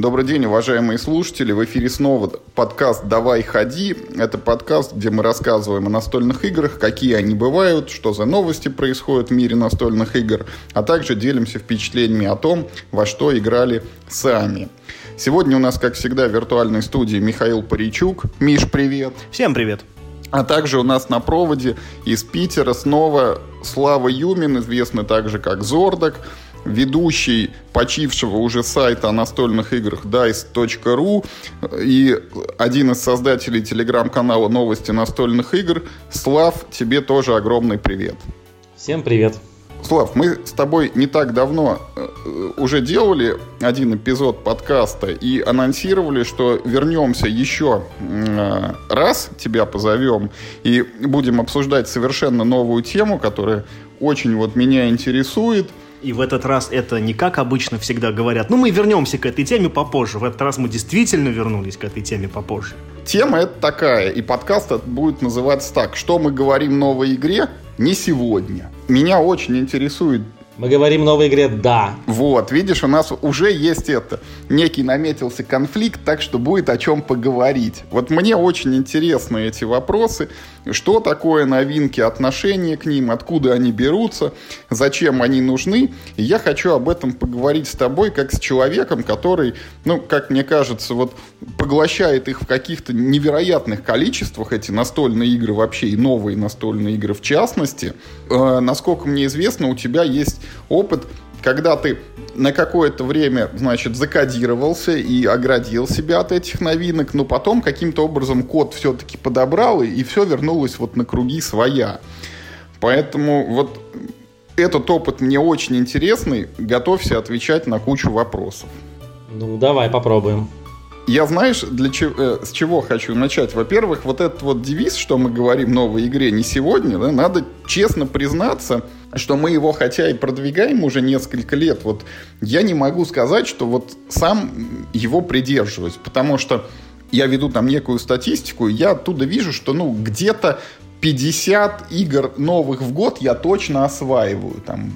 Добрый день, уважаемые слушатели. В эфире снова подкаст «Давай ходи». Это подкаст, где мы рассказываем о настольных играх, какие они бывают, что за новости происходят в мире настольных игр, а также делимся впечатлениями о том, во что играли сами. Сегодня у нас, как всегда, в виртуальной студии Михаил Паричук. Миш, привет. Всем привет. А также у нас на проводе из Питера снова Слава Юмин, известный также как Зордок ведущий почившего уже сайта о настольных играх dice.ru и один из создателей телеграм-канала «Новости настольных игр». Слав, тебе тоже огромный привет. Всем привет. Слав, мы с тобой не так давно э, уже делали один эпизод подкаста и анонсировали, что вернемся еще э, раз, тебя позовем, и будем обсуждать совершенно новую тему, которая очень вот меня интересует – и в этот раз это не как обычно всегда говорят, ну мы вернемся к этой теме попозже. В этот раз мы действительно вернулись к этой теме попозже. Тема это такая, и подкаст будет называться так, что мы говорим в новой игре не сегодня. Меня очень интересует мы говорим в новой игре «да». Вот, видишь, у нас уже есть это. Некий наметился конфликт, так что будет о чем поговорить. Вот мне очень интересны эти вопросы. Что такое новинки, отношение к ним, откуда они берутся, зачем они нужны. И я хочу об этом поговорить с тобой, как с человеком, который, ну, как мне кажется, вот поглощает их в каких-то невероятных количествах, эти настольные игры вообще, и новые настольные игры в частности. Э, насколько мне известно, у тебя есть опыт, когда ты на какое-то время, значит, закодировался и оградил себя от этих новинок, но потом каким-то образом код все-таки подобрал, и, и все вернулось вот на круги своя. Поэтому вот этот опыт мне очень интересный. Готовься отвечать на кучу вопросов. Ну, давай попробуем. Я, знаешь, для чего, э, с чего хочу начать? Во-первых, вот этот вот девиз, что мы говорим в новой игре не сегодня, да, надо честно признаться, что мы его хотя и продвигаем уже несколько лет, вот я не могу сказать, что вот сам его придерживаюсь, потому что я веду там некую статистику, и я оттуда вижу, что ну где-то 50 игр новых в год я точно осваиваю. Там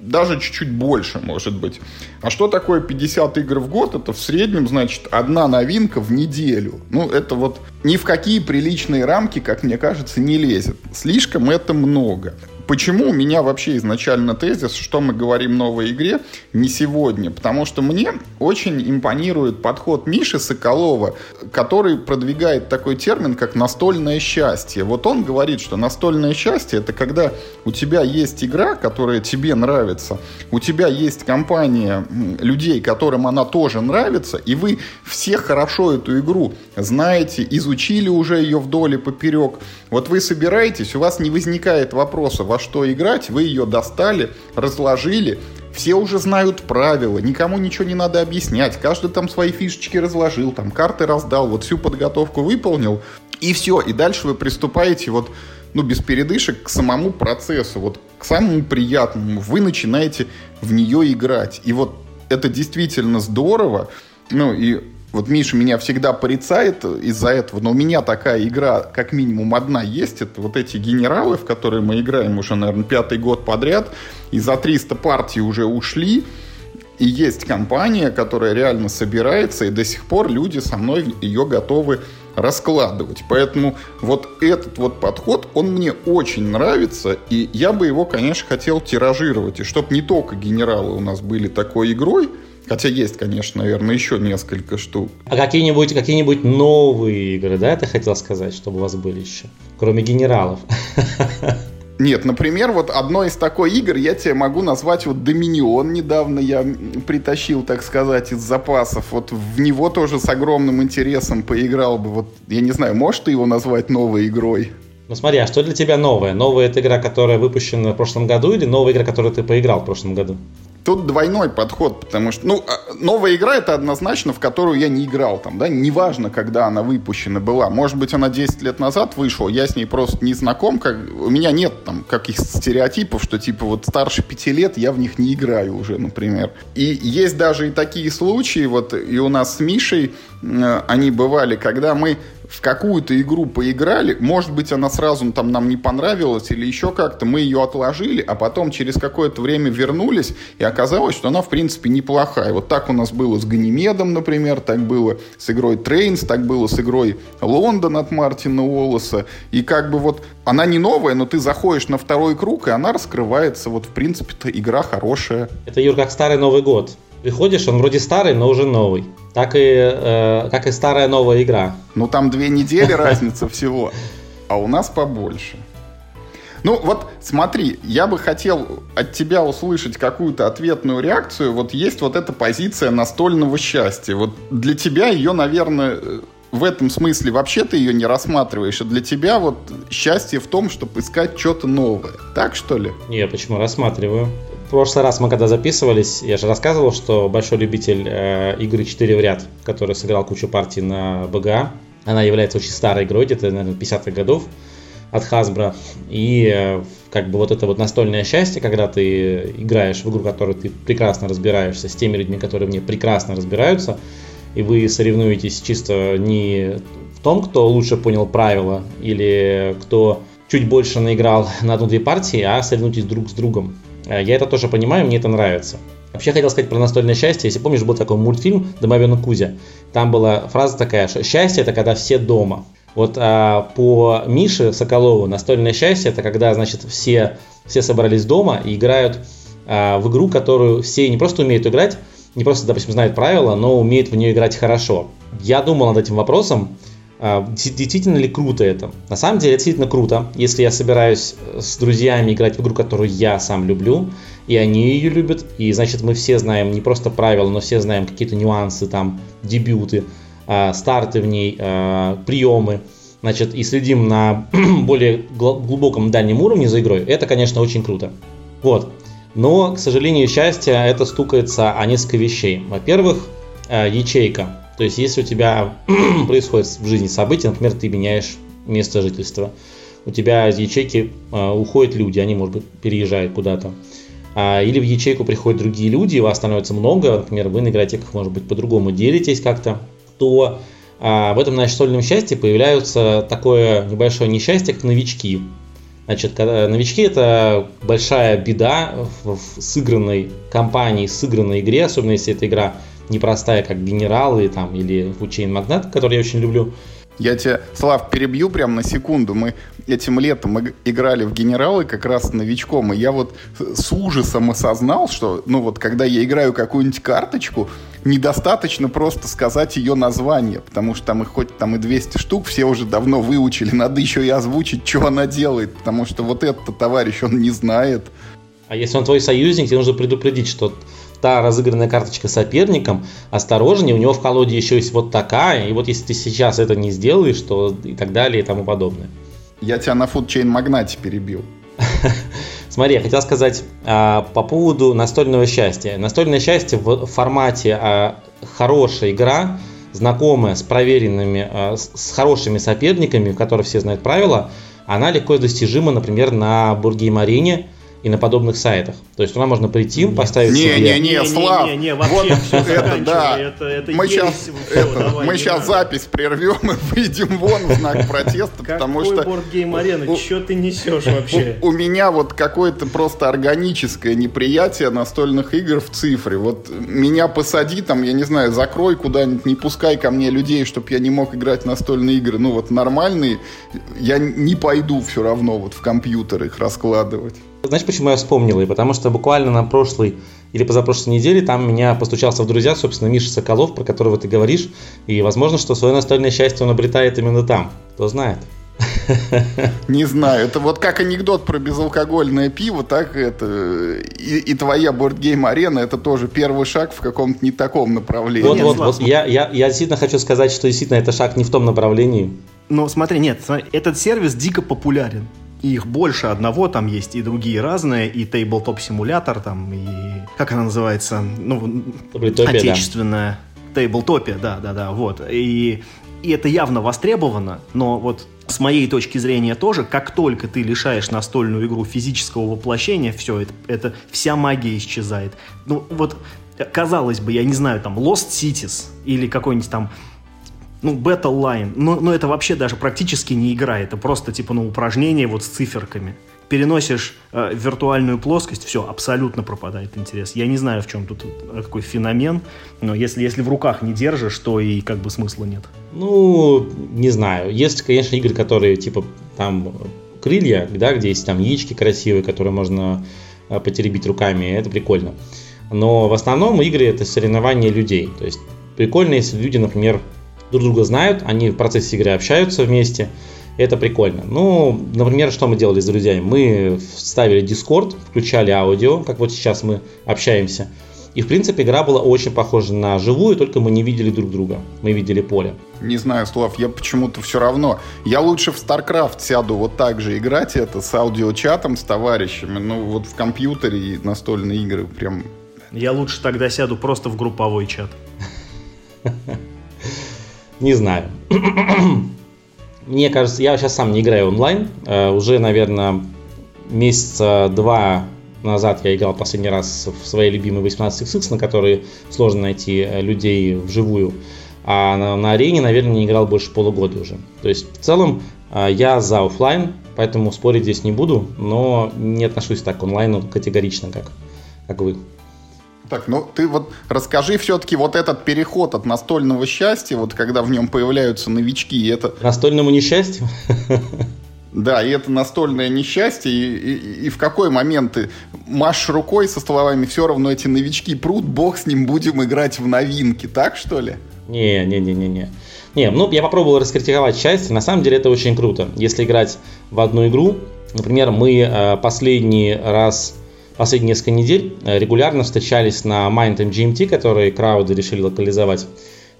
даже чуть-чуть больше, может быть. А что такое 50 игр в год? Это в среднем, значит, одна новинка в неделю. Ну, это вот ни в какие приличные рамки, как мне кажется, не лезет. Слишком это много. Почему у меня вообще изначально тезис, что мы говорим новой игре, не сегодня? Потому что мне очень импонирует подход Миши Соколова, который продвигает такой термин, как настольное счастье. Вот он говорит, что настольное счастье это когда у тебя есть игра, которая тебе нравится, у тебя есть компания людей, которым она тоже нравится, и вы все хорошо эту игру знаете, изучили уже ее вдоль и поперек. Вот вы собираетесь, у вас не возникает вопроса, во что играть, вы ее достали, разложили, все уже знают правила, никому ничего не надо объяснять, каждый там свои фишечки разложил, там карты раздал, вот всю подготовку выполнил, и все, и дальше вы приступаете вот, ну, без передышек к самому процессу, вот к самому приятному, вы начинаете в нее играть, и вот это действительно здорово, ну, и вот Миша меня всегда порицает из-за этого, но у меня такая игра, как минимум одна есть, это вот эти генералы, в которые мы играем уже, наверное, пятый год подряд, и за 300 партий уже ушли, и есть компания, которая реально собирается, и до сих пор люди со мной ее готовы раскладывать. Поэтому вот этот вот подход, он мне очень нравится, и я бы его, конечно, хотел тиражировать. И чтобы не только генералы у нас были такой игрой, Хотя есть, конечно, наверное, еще несколько штук. А какие-нибудь какие новые игры, да, ты хотел сказать, чтобы у вас были еще? Кроме генералов. Нет, например, вот одной из такой игр я тебе могу назвать вот Доминион. Недавно я притащил, так сказать, из запасов. Вот в него тоже с огромным интересом поиграл бы. Вот я не знаю, можешь ты его назвать новой игрой? Ну смотри, а что для тебя новое? Новая это игра, которая выпущена в прошлом году или новая игра, которую ты поиграл в прошлом году? Тут двойной подход, потому что, ну, а, новая игра это однозначно, в которую я не играл там, да, неважно, когда она выпущена была. Может быть, она 10 лет назад вышла, я с ней просто не знаком, как, у меня нет там каких стереотипов, что типа вот старше 5 лет я в них не играю уже, например. И есть даже и такие случаи, вот и у нас с Мишей э, они бывали, когда мы в какую-то игру поиграли, может быть, она сразу там нам не понравилась или еще как-то, мы ее отложили, а потом через какое-то время вернулись, и оказалось, что она, в принципе, неплохая. Вот так у нас было с Ганимедом, например, так было с игрой Trains, так было с игрой Лондон от Мартина Уоллеса. И как бы вот она не новая, но ты заходишь на второй круг, и она раскрывается. Вот, в принципе-то, игра хорошая. Это, Юр, как старый Новый год. Приходишь, он вроде старый, но уже новый. Так и, э, как и старая новая игра. Ну, там две недели разница всего, а у нас побольше. Ну вот смотри, я бы хотел от тебя услышать какую-то ответную реакцию. Вот есть вот эта позиция настольного счастья. Вот для тебя ее, наверное, в этом смысле вообще ты ее не рассматриваешь, а для тебя вот счастье в том, чтобы искать что-то новое. Так что ли? Не, почему рассматриваю? Прошлый раз мы когда записывались, я же рассказывал, что большой любитель э, игры 4 в ряд, который сыграл кучу партий на БГА. Она является очень старой игрой, где-то, наверное, 50-х годов от Hasbro. И э, как бы вот это вот настольное счастье, когда ты играешь в игру, в которой ты прекрасно разбираешься с теми людьми, которые в ней прекрасно разбираются, и вы соревнуетесь чисто не в том, кто лучше понял правила, или кто чуть больше наиграл на одну-две партии, а соревнуетесь друг с другом. Э, я это тоже понимаю, мне это нравится. Вообще хотел сказать про настольное счастье. Если помнишь, был такой мультфильм «Домовенок Кузя». Там была фраза такая, что счастье – это когда все дома. Вот а, по Мише Соколову настольное счастье это когда, значит, все, все собрались дома и играют а, в игру, которую все не просто умеют играть, не просто, допустим, знают правила, но умеют в нее играть хорошо. Я думал над этим вопросом, действительно ли круто это? На самом деле, это действительно круто, если я собираюсь с друзьями играть в игру, которую я сам люблю, и они ее любят, и значит мы все знаем не просто правила, но все знаем какие-то нюансы, там, дебюты, Э, старты в ней, э, приемы, значит, и следим на более глубоком дальнем уровне за игрой, это, конечно, очень круто. Вот. Но, к сожалению, счастье это стукается о несколько вещей. Во-первых, э, ячейка. То есть, если у тебя происходит в жизни событие, например, ты меняешь место жительства, у тебя из ячейки уходят люди, они, может быть, переезжают куда-то. А, или в ячейку приходят другие люди, вас становится много, например, вы на игротеках, может быть, по-другому делитесь как-то то а, в этом настольном счастье появляются такое небольшое несчастье, как новички. Значит, когда, новички это большая беда в, в сыгранной компании, сыгранной игре, особенно если эта игра непростая, как генералы там, или Chain Магнат, который я очень люблю. Я тебя, Слав, перебью прямо на секунду. Мы этим летом играли в генералы как раз новичком, и я вот с ужасом осознал, что, ну вот, когда я играю какую-нибудь карточку, недостаточно просто сказать ее название, потому что там их хоть там и 200 штук все уже давно выучили, надо еще и озвучить, что она делает, потому что вот этот товарищ, он не знает. А если он твой союзник, тебе нужно предупредить, что та разыгранная карточка соперником, осторожнее, у него в колоде еще есть вот такая, и вот если ты сейчас это не сделаешь, то и так далее и тому подобное. Я тебя на фудчейн магнате перебил. Смотри, я хотел сказать а, по поводу настольного счастья. Настольное счастье в формате а, хорошая игра, знакомая с проверенными, а, с, с хорошими соперниками, в которых все знают правила, она легко достижима, например, на Бургейм-арене, и на подобных сайтах. То есть туда можно прийти, нет. поставить не, себе... Не, не, не, Слав, не, не, не, вообще вот все это, да. Это, это мы сейчас, все, это, давай, мы сейчас запись прервем и выйдем вон в знак протеста, потому что... Какой бордгейм арена? Что ты несешь вообще? У, у меня вот какое-то просто органическое неприятие настольных игр в цифре. Вот меня посади там, я не знаю, закрой куда-нибудь, не пускай ко мне людей, чтобы я не мог играть в настольные игры. Ну вот нормальные, я не пойду все равно вот в компьютер их раскладывать. Знаешь, почему я вспомнил? И потому что буквально на прошлой или позапрошлой неделе там меня постучался в друзья, собственно, Миша Соколов, про которого ты говоришь. И возможно, что свое настольное счастье он обретает именно там. Кто знает. Не знаю, это вот как анекдот про безалкогольное пиво, так это и, и твоя бордгейм арена это тоже первый шаг в каком-то не таком направлении. Вот, вот, вот. Я, я, я действительно хочу сказать, что действительно это шаг не в том направлении. Ну, смотри, нет, смотри, этот сервис дико популярен их больше одного, там есть и другие разные, и Tabletop симулятор, там, и как она называется, ну, Таблетопия, отечественная. Да. Тейблтопия, да, да, да, вот. И, и это явно востребовано, но вот с моей точки зрения тоже, как только ты лишаешь настольную игру физического воплощения, все, это, это вся магия исчезает. Ну, вот, казалось бы, я не знаю, там, Lost Cities или какой-нибудь там ну, Battle Line, но, но это вообще даже практически не игра, это просто типа, ну, упражнение вот с циферками. переносишь э, виртуальную плоскость, все, абсолютно пропадает интерес. Я не знаю, в чем тут э, какой феномен, но если, если в руках не держишь, то и как бы смысла нет. Ну, не знаю. Есть, конечно, игры, которые типа там крылья, да, где есть там яички красивые, которые можно э, потеребить руками, это прикольно. Но в основном игры это соревнования людей. То есть прикольно, если люди, например, друг друга знают, они в процессе игры общаются вместе, это прикольно. Ну, например, что мы делали с друзьями? Мы ставили Discord, включали аудио, как вот сейчас мы общаемся. И, в принципе, игра была очень похожа на живую, только мы не видели друг друга. Мы видели поле. Не знаю, Слав, я почему-то все равно. Я лучше в StarCraft сяду вот так же играть это с аудиочатом, с товарищами. Ну, вот в компьютере и настольные игры прям... Я лучше тогда сяду просто в групповой чат. Не знаю. Мне кажется, я сейчас сам не играю онлайн. Э, уже, наверное, месяца два назад я играл последний раз в своей любимой 18XX, на которой сложно найти э, людей вживую. А на, на арене, наверное, не играл больше полугода уже. То есть, в целом, э, я за офлайн, поэтому спорить здесь не буду, но не отношусь так к онлайну категорично, как, как вы. Так, ну ты вот расскажи все-таки вот этот переход от настольного счастья, вот когда в нем появляются новички, это... Настольному несчастью? Да, и это настольное несчастье, и, и, и в какой момент ты машешь рукой со словами «все равно эти новички прут, бог с ним, будем играть в новинки», так что ли? Не, не, не, не, не. Не, ну я попробовал раскритиковать счастье, на самом деле это очень круто. Если играть в одну игру, например, мы э, последний раз последние несколько недель э, регулярно встречались на Mind MGMT, который крауды решили локализовать.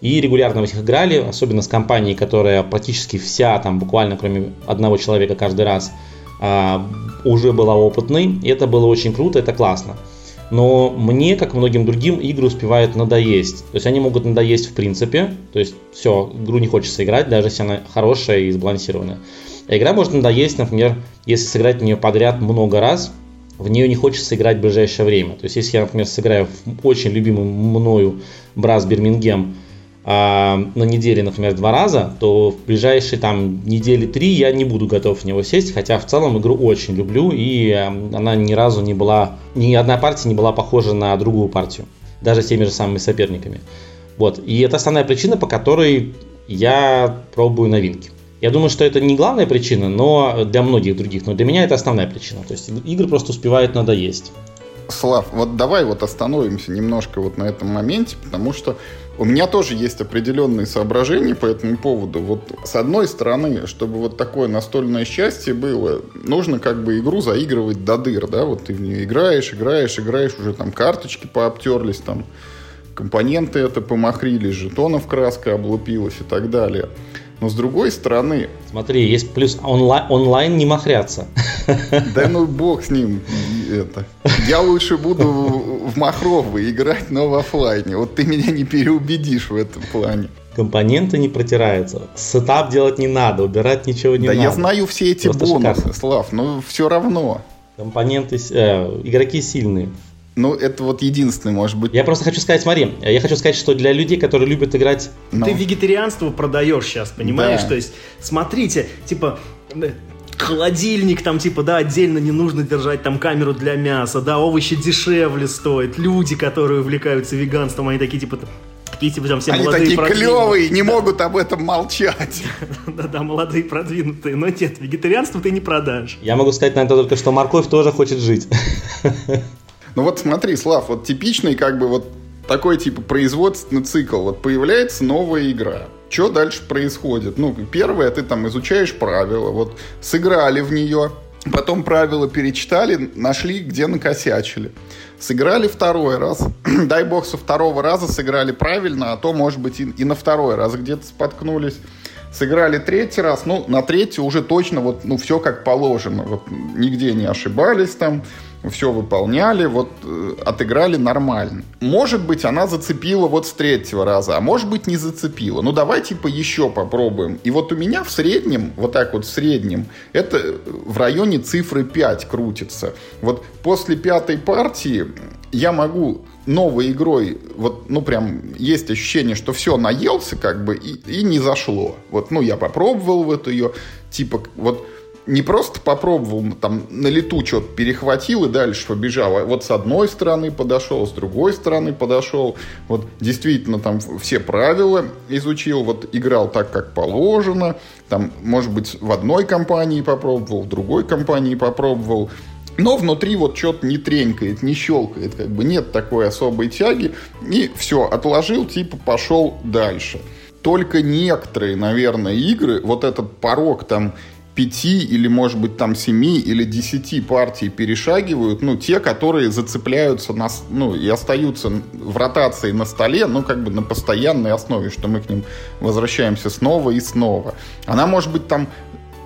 И регулярно в них играли, особенно с компанией, которая практически вся, там буквально кроме одного человека каждый раз, а, уже была опытной. И это было очень круто, это классно. Но мне, как многим другим, игры успевают надоесть. То есть они могут надоесть в принципе. То есть все, игру не хочется играть, даже если она хорошая и сбалансированная. А игра может надоесть, например, если сыграть в нее подряд много раз, в нее не хочется играть в ближайшее время. То есть, если я, например, сыграю в очень любимый мною Брас Бирмингем а, на неделе, например, два раза, то в ближайшие там недели три я не буду готов в него сесть, хотя в целом игру очень люблю, и она ни разу не была, ни одна партия не была похожа на другую партию, даже с теми же самыми соперниками. Вот, и это основная причина, по которой я пробую новинки. Я думаю, что это не главная причина, но для многих других, но для меня это основная причина. То есть игры просто успевают надоесть. Слав, вот давай вот остановимся немножко вот на этом моменте, потому что у меня тоже есть определенные соображения по этому поводу. Вот с одной стороны, чтобы вот такое настольное счастье было, нужно как бы игру заигрывать до дыр, да, вот ты в нее играешь, играешь, играешь, уже там карточки пообтерлись, там компоненты это помахрили, жетонов краска облупилась и так далее. Но с другой стороны... Смотри, есть плюс онлайн, онлайн не махрятся. Да ну бог с ним. Это. Я лучше буду в махровый играть, но в офлайне. Вот ты меня не переубедишь в этом плане. Компоненты не протираются. Setup делать не надо, убирать ничего не да надо. Да я знаю все эти Просто бонусы, шикарно. Слав, но все равно. Компоненты, э, игроки сильные. Ну, это вот единственный, может быть. Я просто хочу сказать, смотри, я хочу сказать, что для людей, которые любят играть... Ну. Ты вегетарианство продаешь сейчас, понимаешь? Да. То есть, смотрите, типа, э, холодильник там, типа, да, отдельно не нужно держать там камеру для мяса, да, овощи дешевле стоят. Люди, которые увлекаются веганством, они такие, типа, такие, типа, там все Они молодые, такие клевые, не могут об этом молчать. Да-да, молодые, продвинутые. Но нет, вегетарианство ты не продашь. Я могу сказать на это только, что морковь тоже хочет жить. Ну вот смотри, Слав, вот типичный как бы вот такой типа производственный цикл. Вот появляется новая игра. Что дальше происходит? Ну, первое, ты там изучаешь правила, вот сыграли в нее, потом правила перечитали, нашли, где накосячили. Сыграли второй раз. Дай бог, со второго раза сыграли правильно, а то, может быть, и, и на второй раз где-то споткнулись. Сыграли третий раз, ну, на третий уже точно вот, ну, все как положено. Вот нигде не ошибались там все выполняли, вот э, отыграли нормально. Может быть, она зацепила вот с третьего раза, а может быть, не зацепила. Ну, давай, типа, еще попробуем. И вот у меня в среднем, вот так вот в среднем, это в районе цифры 5 крутится. Вот после пятой партии я могу новой игрой, вот, ну, прям есть ощущение, что все, наелся, как бы, и, и не зашло. Вот, ну, я попробовал в эту ее, типа, вот, не просто попробовал, там на лету что-то перехватил и дальше побежал, а вот с одной стороны подошел, с другой стороны подошел, вот действительно там все правила изучил, вот играл так, как положено, там, может быть, в одной компании попробовал, в другой компании попробовал, но внутри вот что-то не тренькает, не щелкает, как бы нет такой особой тяги, и все, отложил, типа пошел дальше. Только некоторые, наверное, игры, вот этот порог там пяти или, может быть, там семи или десяти партий перешагивают, ну, те, которые зацепляются на, ну, и остаются в ротации на столе, ну, как бы на постоянной основе, что мы к ним возвращаемся снова и снова. Она может быть там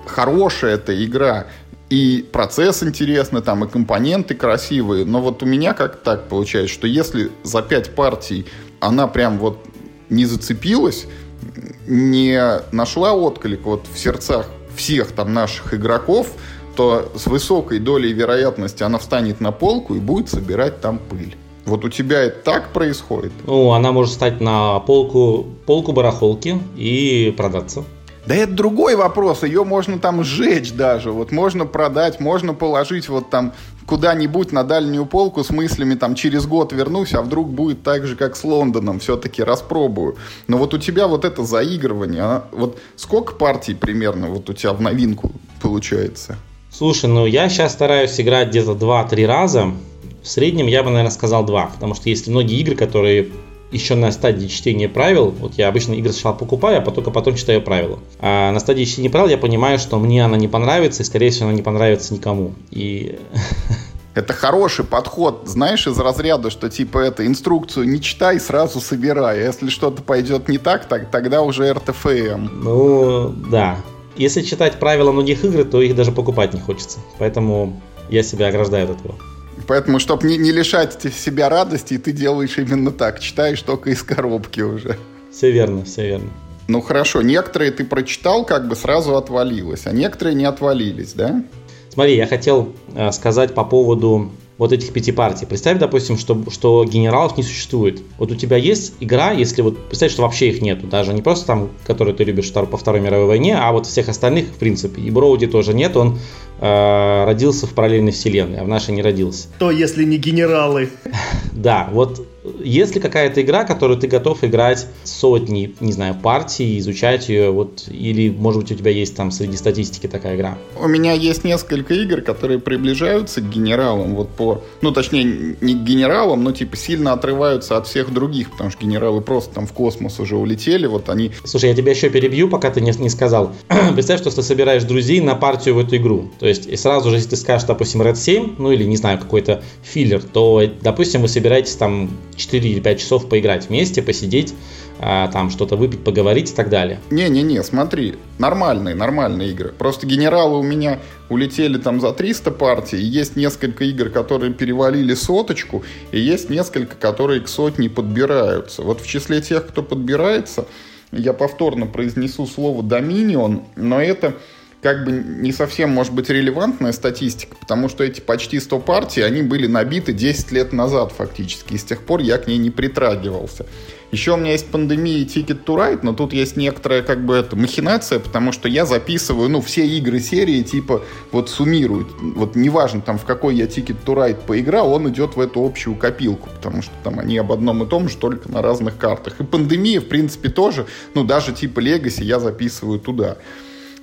хорошая эта игра, и процесс интересный, там, и компоненты красивые, но вот у меня как так получается, что если за пять партий она прям вот не зацепилась, не нашла отклик вот в сердцах всех там наших игроков, то с высокой долей вероятности она встанет на полку и будет собирать там пыль. Вот у тебя это так происходит? Ну, она может стать на полку, полку барахолки и продаться. Да это другой вопрос, ее можно там сжечь даже, вот можно продать, можно положить вот там куда-нибудь на дальнюю полку с мыслями там через год вернусь, а вдруг будет так же, как с Лондоном, все-таки распробую. Но вот у тебя вот это заигрывание, а, вот сколько партий примерно вот у тебя в новинку получается? Слушай, ну я сейчас стараюсь играть где-то 2-3 раза. В среднем я бы, наверное, сказал 2, потому что есть многие игры, которые еще на стадии чтения правил, вот я обычно игры сначала покупаю, а потом, только потом читаю правила. А на стадии чтения правил я понимаю, что мне она не понравится, и скорее всего она не понравится никому. И это хороший подход, знаешь, из разряда, что типа это инструкцию не читай, сразу собирай. Если что-то пойдет не так, так тогда уже РТФМ. Ну, да. Если читать правила многих игр, то их даже покупать не хочется. Поэтому я себя ограждаю от этого. Поэтому, чтобы не, не лишать себя радости, ты делаешь именно так. Читаешь только из коробки уже. Все верно, все верно. Ну хорошо, некоторые ты прочитал, как бы сразу отвалилось, а некоторые не отвалились, да? Смотри, я хотел э, сказать по поводу вот этих пяти партий. Представь, допустим, что, что генералов не существует. Вот у тебя есть игра, если вот представь, что вообще их нету, даже не просто там, которые ты любишь по Второй мировой войне, а вот всех остальных, в принципе. И Броуди тоже нет, он э, родился в параллельной вселенной, а в нашей не родился. То, если не генералы. Да, вот есть ли какая-то игра, которую ты готов играть сотни, не знаю, партий, изучать ее, вот, или, может быть, у тебя есть там среди статистики такая игра? У меня есть несколько игр, которые приближаются к генералам, вот по, ну, точнее, не к генералам, но, типа, сильно отрываются от всех других, потому что генералы просто там в космос уже улетели, вот они... Слушай, я тебя еще перебью, пока ты не, не сказал. Представь, что ты собираешь друзей на партию в эту игру. То есть, и сразу же, если ты скажешь, допустим, Red 7, ну, или, не знаю, какой-то филлер, то, допустим, вы собираетесь там 4 или 5 часов поиграть вместе, посидеть, а, там что-то выпить, поговорить и так далее. Не-не-не, смотри, нормальные, нормальные игры. Просто генералы у меня улетели там за 300 партий, и есть несколько игр, которые перевалили соточку, и есть несколько, которые к сотне подбираются. Вот в числе тех, кто подбирается, я повторно произнесу слово «доминион», но это как бы не совсем, может быть, релевантная статистика, потому что эти почти 100 партий, они были набиты 10 лет назад фактически, и с тех пор я к ней не притрагивался. Еще у меня есть пандемия и Ticket to Ride, но тут есть некоторая как бы это махинация, потому что я записываю, ну, все игры серии типа вот суммируют. Вот неважно там в какой я Ticket to Ride поиграл, он идет в эту общую копилку, потому что там они об одном и том же, только на разных картах. И пандемия, в принципе, тоже, ну, даже типа Legacy я записываю туда.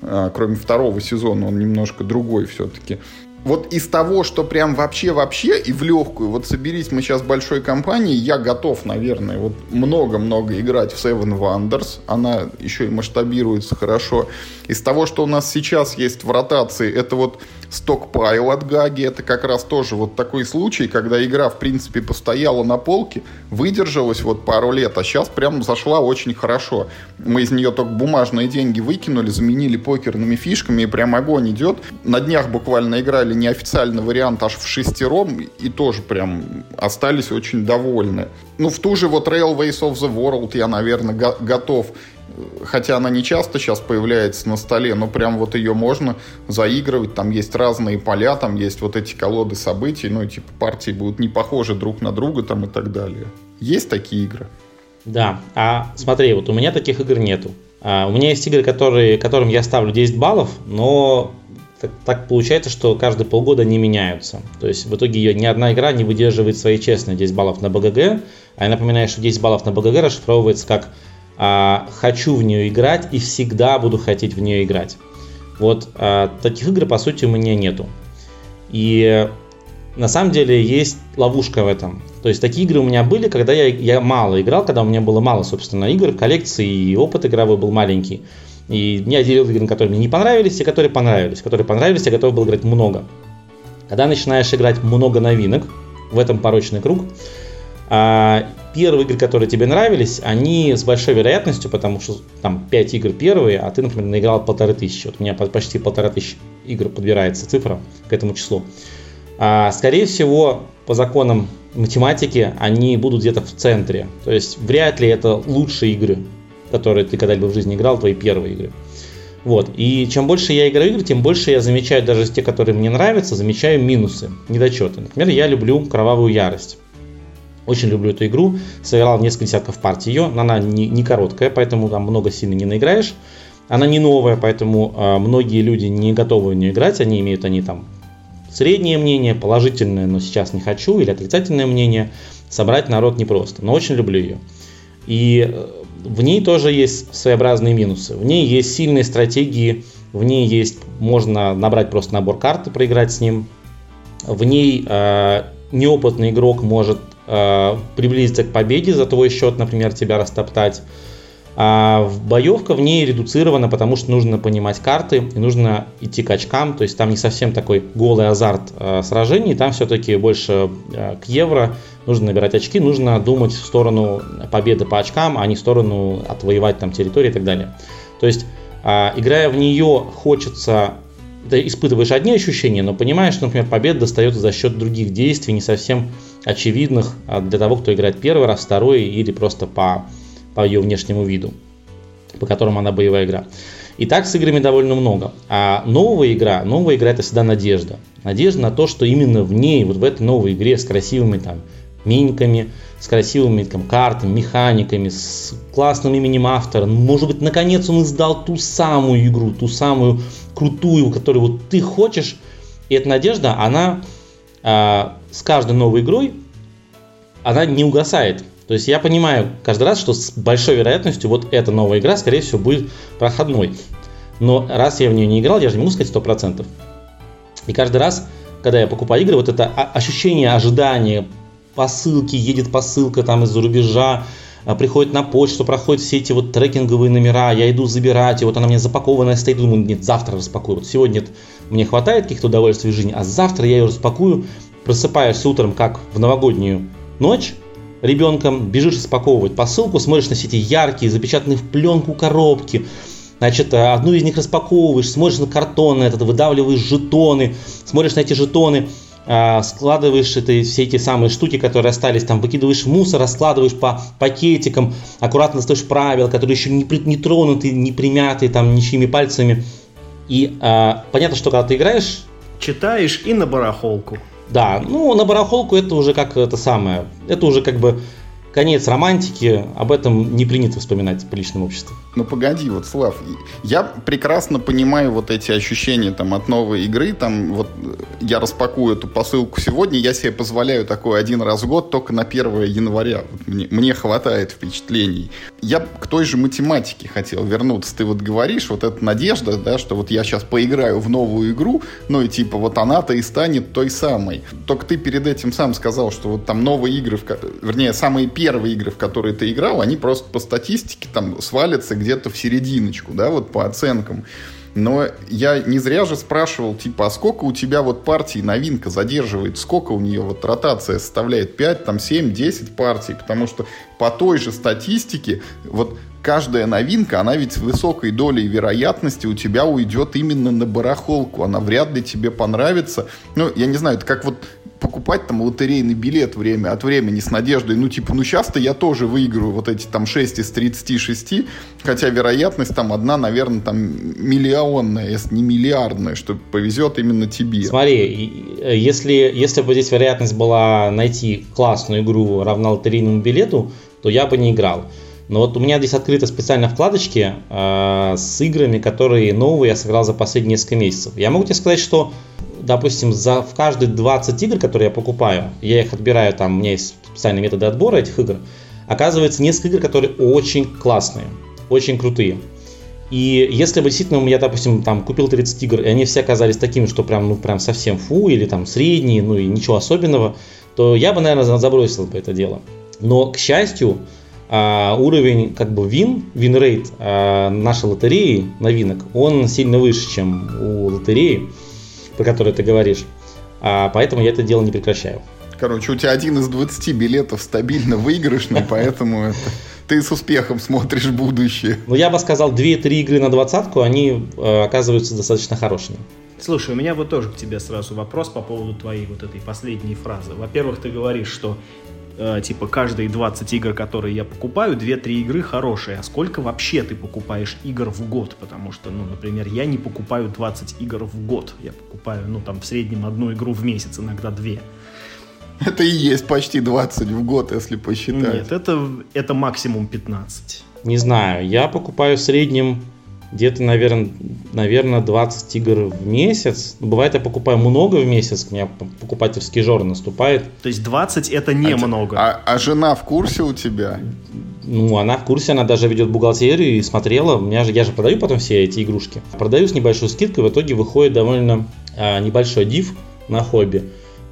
А, кроме второго сезона, он немножко другой все-таки. Вот из того, что прям вообще-вообще и в легкую, вот соберись мы сейчас большой компанией, я готов, наверное, вот много-много играть в Seven Wonders. Она еще и масштабируется хорошо. Из того, что у нас сейчас есть в ротации, это вот стокпайл от Гаги. Это как раз тоже вот такой случай, когда игра, в принципе, постояла на полке, выдержалась вот пару лет, а сейчас прям зашла очень хорошо. Мы из нее только бумажные деньги выкинули, заменили покерными фишками, и прям огонь идет. На днях буквально играли неофициальный вариант аж в шестером, и тоже прям остались очень довольны. Ну, в ту же вот Railways of the World я, наверное, го- готов хотя она не часто сейчас появляется на столе, но прям вот ее можно заигрывать, там есть разные поля, там есть вот эти колоды событий, ну, типа партии будут не похожи друг на друга там и так далее. Есть такие игры? Да, а смотри, вот у меня таких игр нету. А, у меня есть игры, которые, которым я ставлю 10 баллов, но так, так получается, что каждые полгода они меняются. То есть в итоге ее ни одна игра не выдерживает свои честные 10 баллов на БГГ. А я напоминаю, что 10 баллов на БГГ расшифровывается как а, «хочу в нее играть и всегда буду хотеть в нее играть». Вот а, таких игр, по сути, у меня нету. И на самом деле есть ловушка в этом. То есть такие игры у меня были, когда я, я мало играл, когда у меня было мало, собственно, игр коллекции, и опыт игровой был маленький. И я делил игры, которые мне не понравились, и которые понравились. Которые понравились, я готов был играть много. Когда начинаешь играть много новинок, в этом порочный круг, а первые игры, которые тебе нравились, они с большой вероятностью, потому что там 5 игр первые, а ты, например, наиграл полторы тысячи. Вот у меня почти полтора тысячи игр подбирается цифра к этому числу. А, скорее всего, по законам математики, они будут где-то в центре. То есть вряд ли это лучшие игры которые ты когда-либо в жизни играл, твои первые игры. Вот. И чем больше я играю игры, тем больше я замечаю, даже те, которые мне нравятся, замечаю минусы, недочеты. Например, я люблю кровавую ярость. Очень люблю эту игру. Сыграл несколько десятков партий ее. Она не, не короткая, поэтому там много сильно не наиграешь. Она не новая, поэтому э, многие люди не готовы в нее играть. Они имеют они там среднее мнение, положительное, но сейчас не хочу, или отрицательное мнение. Собрать народ непросто, но очень люблю ее. И э, в ней тоже есть своеобразные минусы. В ней есть сильные стратегии, в ней есть, можно набрать просто набор карт и проиграть с ним. В ней э, неопытный игрок может э, приблизиться к победе за твой счет, например, тебя растоптать. А боевка в ней редуцирована, потому что нужно понимать карты и нужно идти к очкам. То есть там не совсем такой голый азарт э, сражений, там все-таки больше э, к евро нужно набирать очки, нужно думать в сторону победы по очкам, а не в сторону отвоевать там территории и так далее. То есть, а, играя в нее, хочется ты испытываешь одни ощущения, но понимаешь, что, например, победа достается за счет других действий, не совсем очевидных а, для того, кто играет первый раз, второй или просто по, по ее внешнему виду, по которому она боевая игра. И так с играми довольно много. А новая игра, новая игра это всегда надежда. Надежда на то, что именно в ней, вот в этой новой игре с красивыми там миниками, с красивыми там, картами, механиками, с классным именем автора. Может быть, наконец он издал ту самую игру, ту самую крутую, которую вот ты хочешь. И эта надежда, она э, с каждой новой игрой, она не угасает. То есть я понимаю каждый раз, что с большой вероятностью вот эта новая игра, скорее всего, будет проходной. Но раз я в нее не играл, я же не могу сказать 100%. И каждый раз, когда я покупаю игры, вот это ощущение ожидания, посылки, едет посылка там из-за рубежа, а, приходит на почту, проходит все эти вот трекинговые номера, я иду забирать, и вот она мне запакованная стоит, думаю, нет, завтра распакую. Вот сегодня нет, мне хватает каких-то удовольствий в жизни, а завтра я ее распакую, просыпаюсь утром, как в новогоднюю ночь, ребенком, бежишь распаковывать посылку, смотришь на все эти яркие, запечатанные в пленку коробки, Значит, одну из них распаковываешь, смотришь на картон этот, выдавливаешь жетоны, смотришь на эти жетоны, а, складываешь это, все эти самые штуки, которые остались, там выкидываешь мусор, раскладываешь по пакетикам, аккуратно стоишь правила, которые еще не, не тронуты, не примяты там ничьими пальцами. И а, понятно, что когда ты играешь... Читаешь и на барахолку. Да, ну на барахолку это уже как это самое, это уже как бы конец романтики, об этом не принято вспоминать в приличном обществе. Ну погоди, вот, Слав, я прекрасно понимаю вот эти ощущения там от новой игры, там вот я распакую эту посылку сегодня, я себе позволяю такой один раз в год только на 1 января. Вот мне, мне хватает впечатлений. Я к той же математике хотел вернуться. Ты вот говоришь, вот эта надежда, да, что вот я сейчас поиграю в новую игру, ну и типа вот она-то и станет той самой. Только ты перед этим сам сказал, что вот там новые игры, в, вернее, самые первые первые игры, в которые ты играл, они просто по статистике там свалятся где-то в серединочку, да, вот по оценкам. Но я не зря же спрашивал, типа, а сколько у тебя вот партий новинка задерживает, сколько у нее вот ротация составляет 5, там 7, 10 партий, потому что по той же статистике вот каждая новинка, она ведь с высокой долей вероятности у тебя уйдет именно на барахолку, она вряд ли тебе понравится. Ну, я не знаю, это как вот покупать там лотерейный билет время от времени с надеждой, ну, типа, ну, сейчас-то я тоже выиграю вот эти там 6 из 36, хотя вероятность там одна, наверное, там миллионная, если не миллиардная, что повезет именно тебе. Смотри, э, если, если бы здесь вероятность была найти классную игру равна лотерейному билету, то я бы не играл. Но вот у меня здесь открыты специально вкладочки э, с играми, которые новые я сыграл за последние несколько месяцев. Я могу тебе сказать, что, допустим, за, в каждые 20 игр, которые я покупаю, я их отбираю, там у меня есть специальные методы отбора этих игр, оказывается несколько игр, которые очень классные, очень крутые. И если бы действительно я, допустим, там купил 30 игр, и они все оказались такими, что прям, ну, прям совсем фу, или там средние, ну и ничего особенного, то я бы, наверное, забросил бы это дело. Но, к счастью, а, уровень как бы вин, вин-рейт а, нашей лотереи, новинок, он сильно выше, чем у лотереи, про которую ты говоришь. А, поэтому я это дело не прекращаю. Короче, у тебя один из 20 билетов стабильно выигрышный, поэтому это ты с успехом смотришь будущее. Ну, я бы сказал, 2-3 игры на двадцатку, они э, оказываются достаточно хорошими. Слушай, у меня вот тоже к тебе сразу вопрос по поводу твоей вот этой последней фразы. Во-первых, ты говоришь, что э, типа каждые 20 игр, которые я покупаю, 2-3 игры хорошие. А сколько вообще ты покупаешь игр в год? Потому что, ну, например, я не покупаю 20 игр в год. Я покупаю, ну, там, в среднем одну игру в месяц, иногда две. Это и есть почти 20 в год, если посчитать. Нет, это, это максимум 15. Не знаю, я покупаю в среднем где-то, наверное, наверное, 20 игр в месяц. Бывает, я покупаю много в месяц, у меня покупательский жор наступает. То есть 20 это немного. А, а, а жена в курсе у тебя? Ну, она в курсе, она даже ведет бухгалтерию и смотрела. У меня же, я же продаю потом все эти игрушки. Продаю с небольшой скидкой, в итоге выходит довольно а, небольшой див на хобби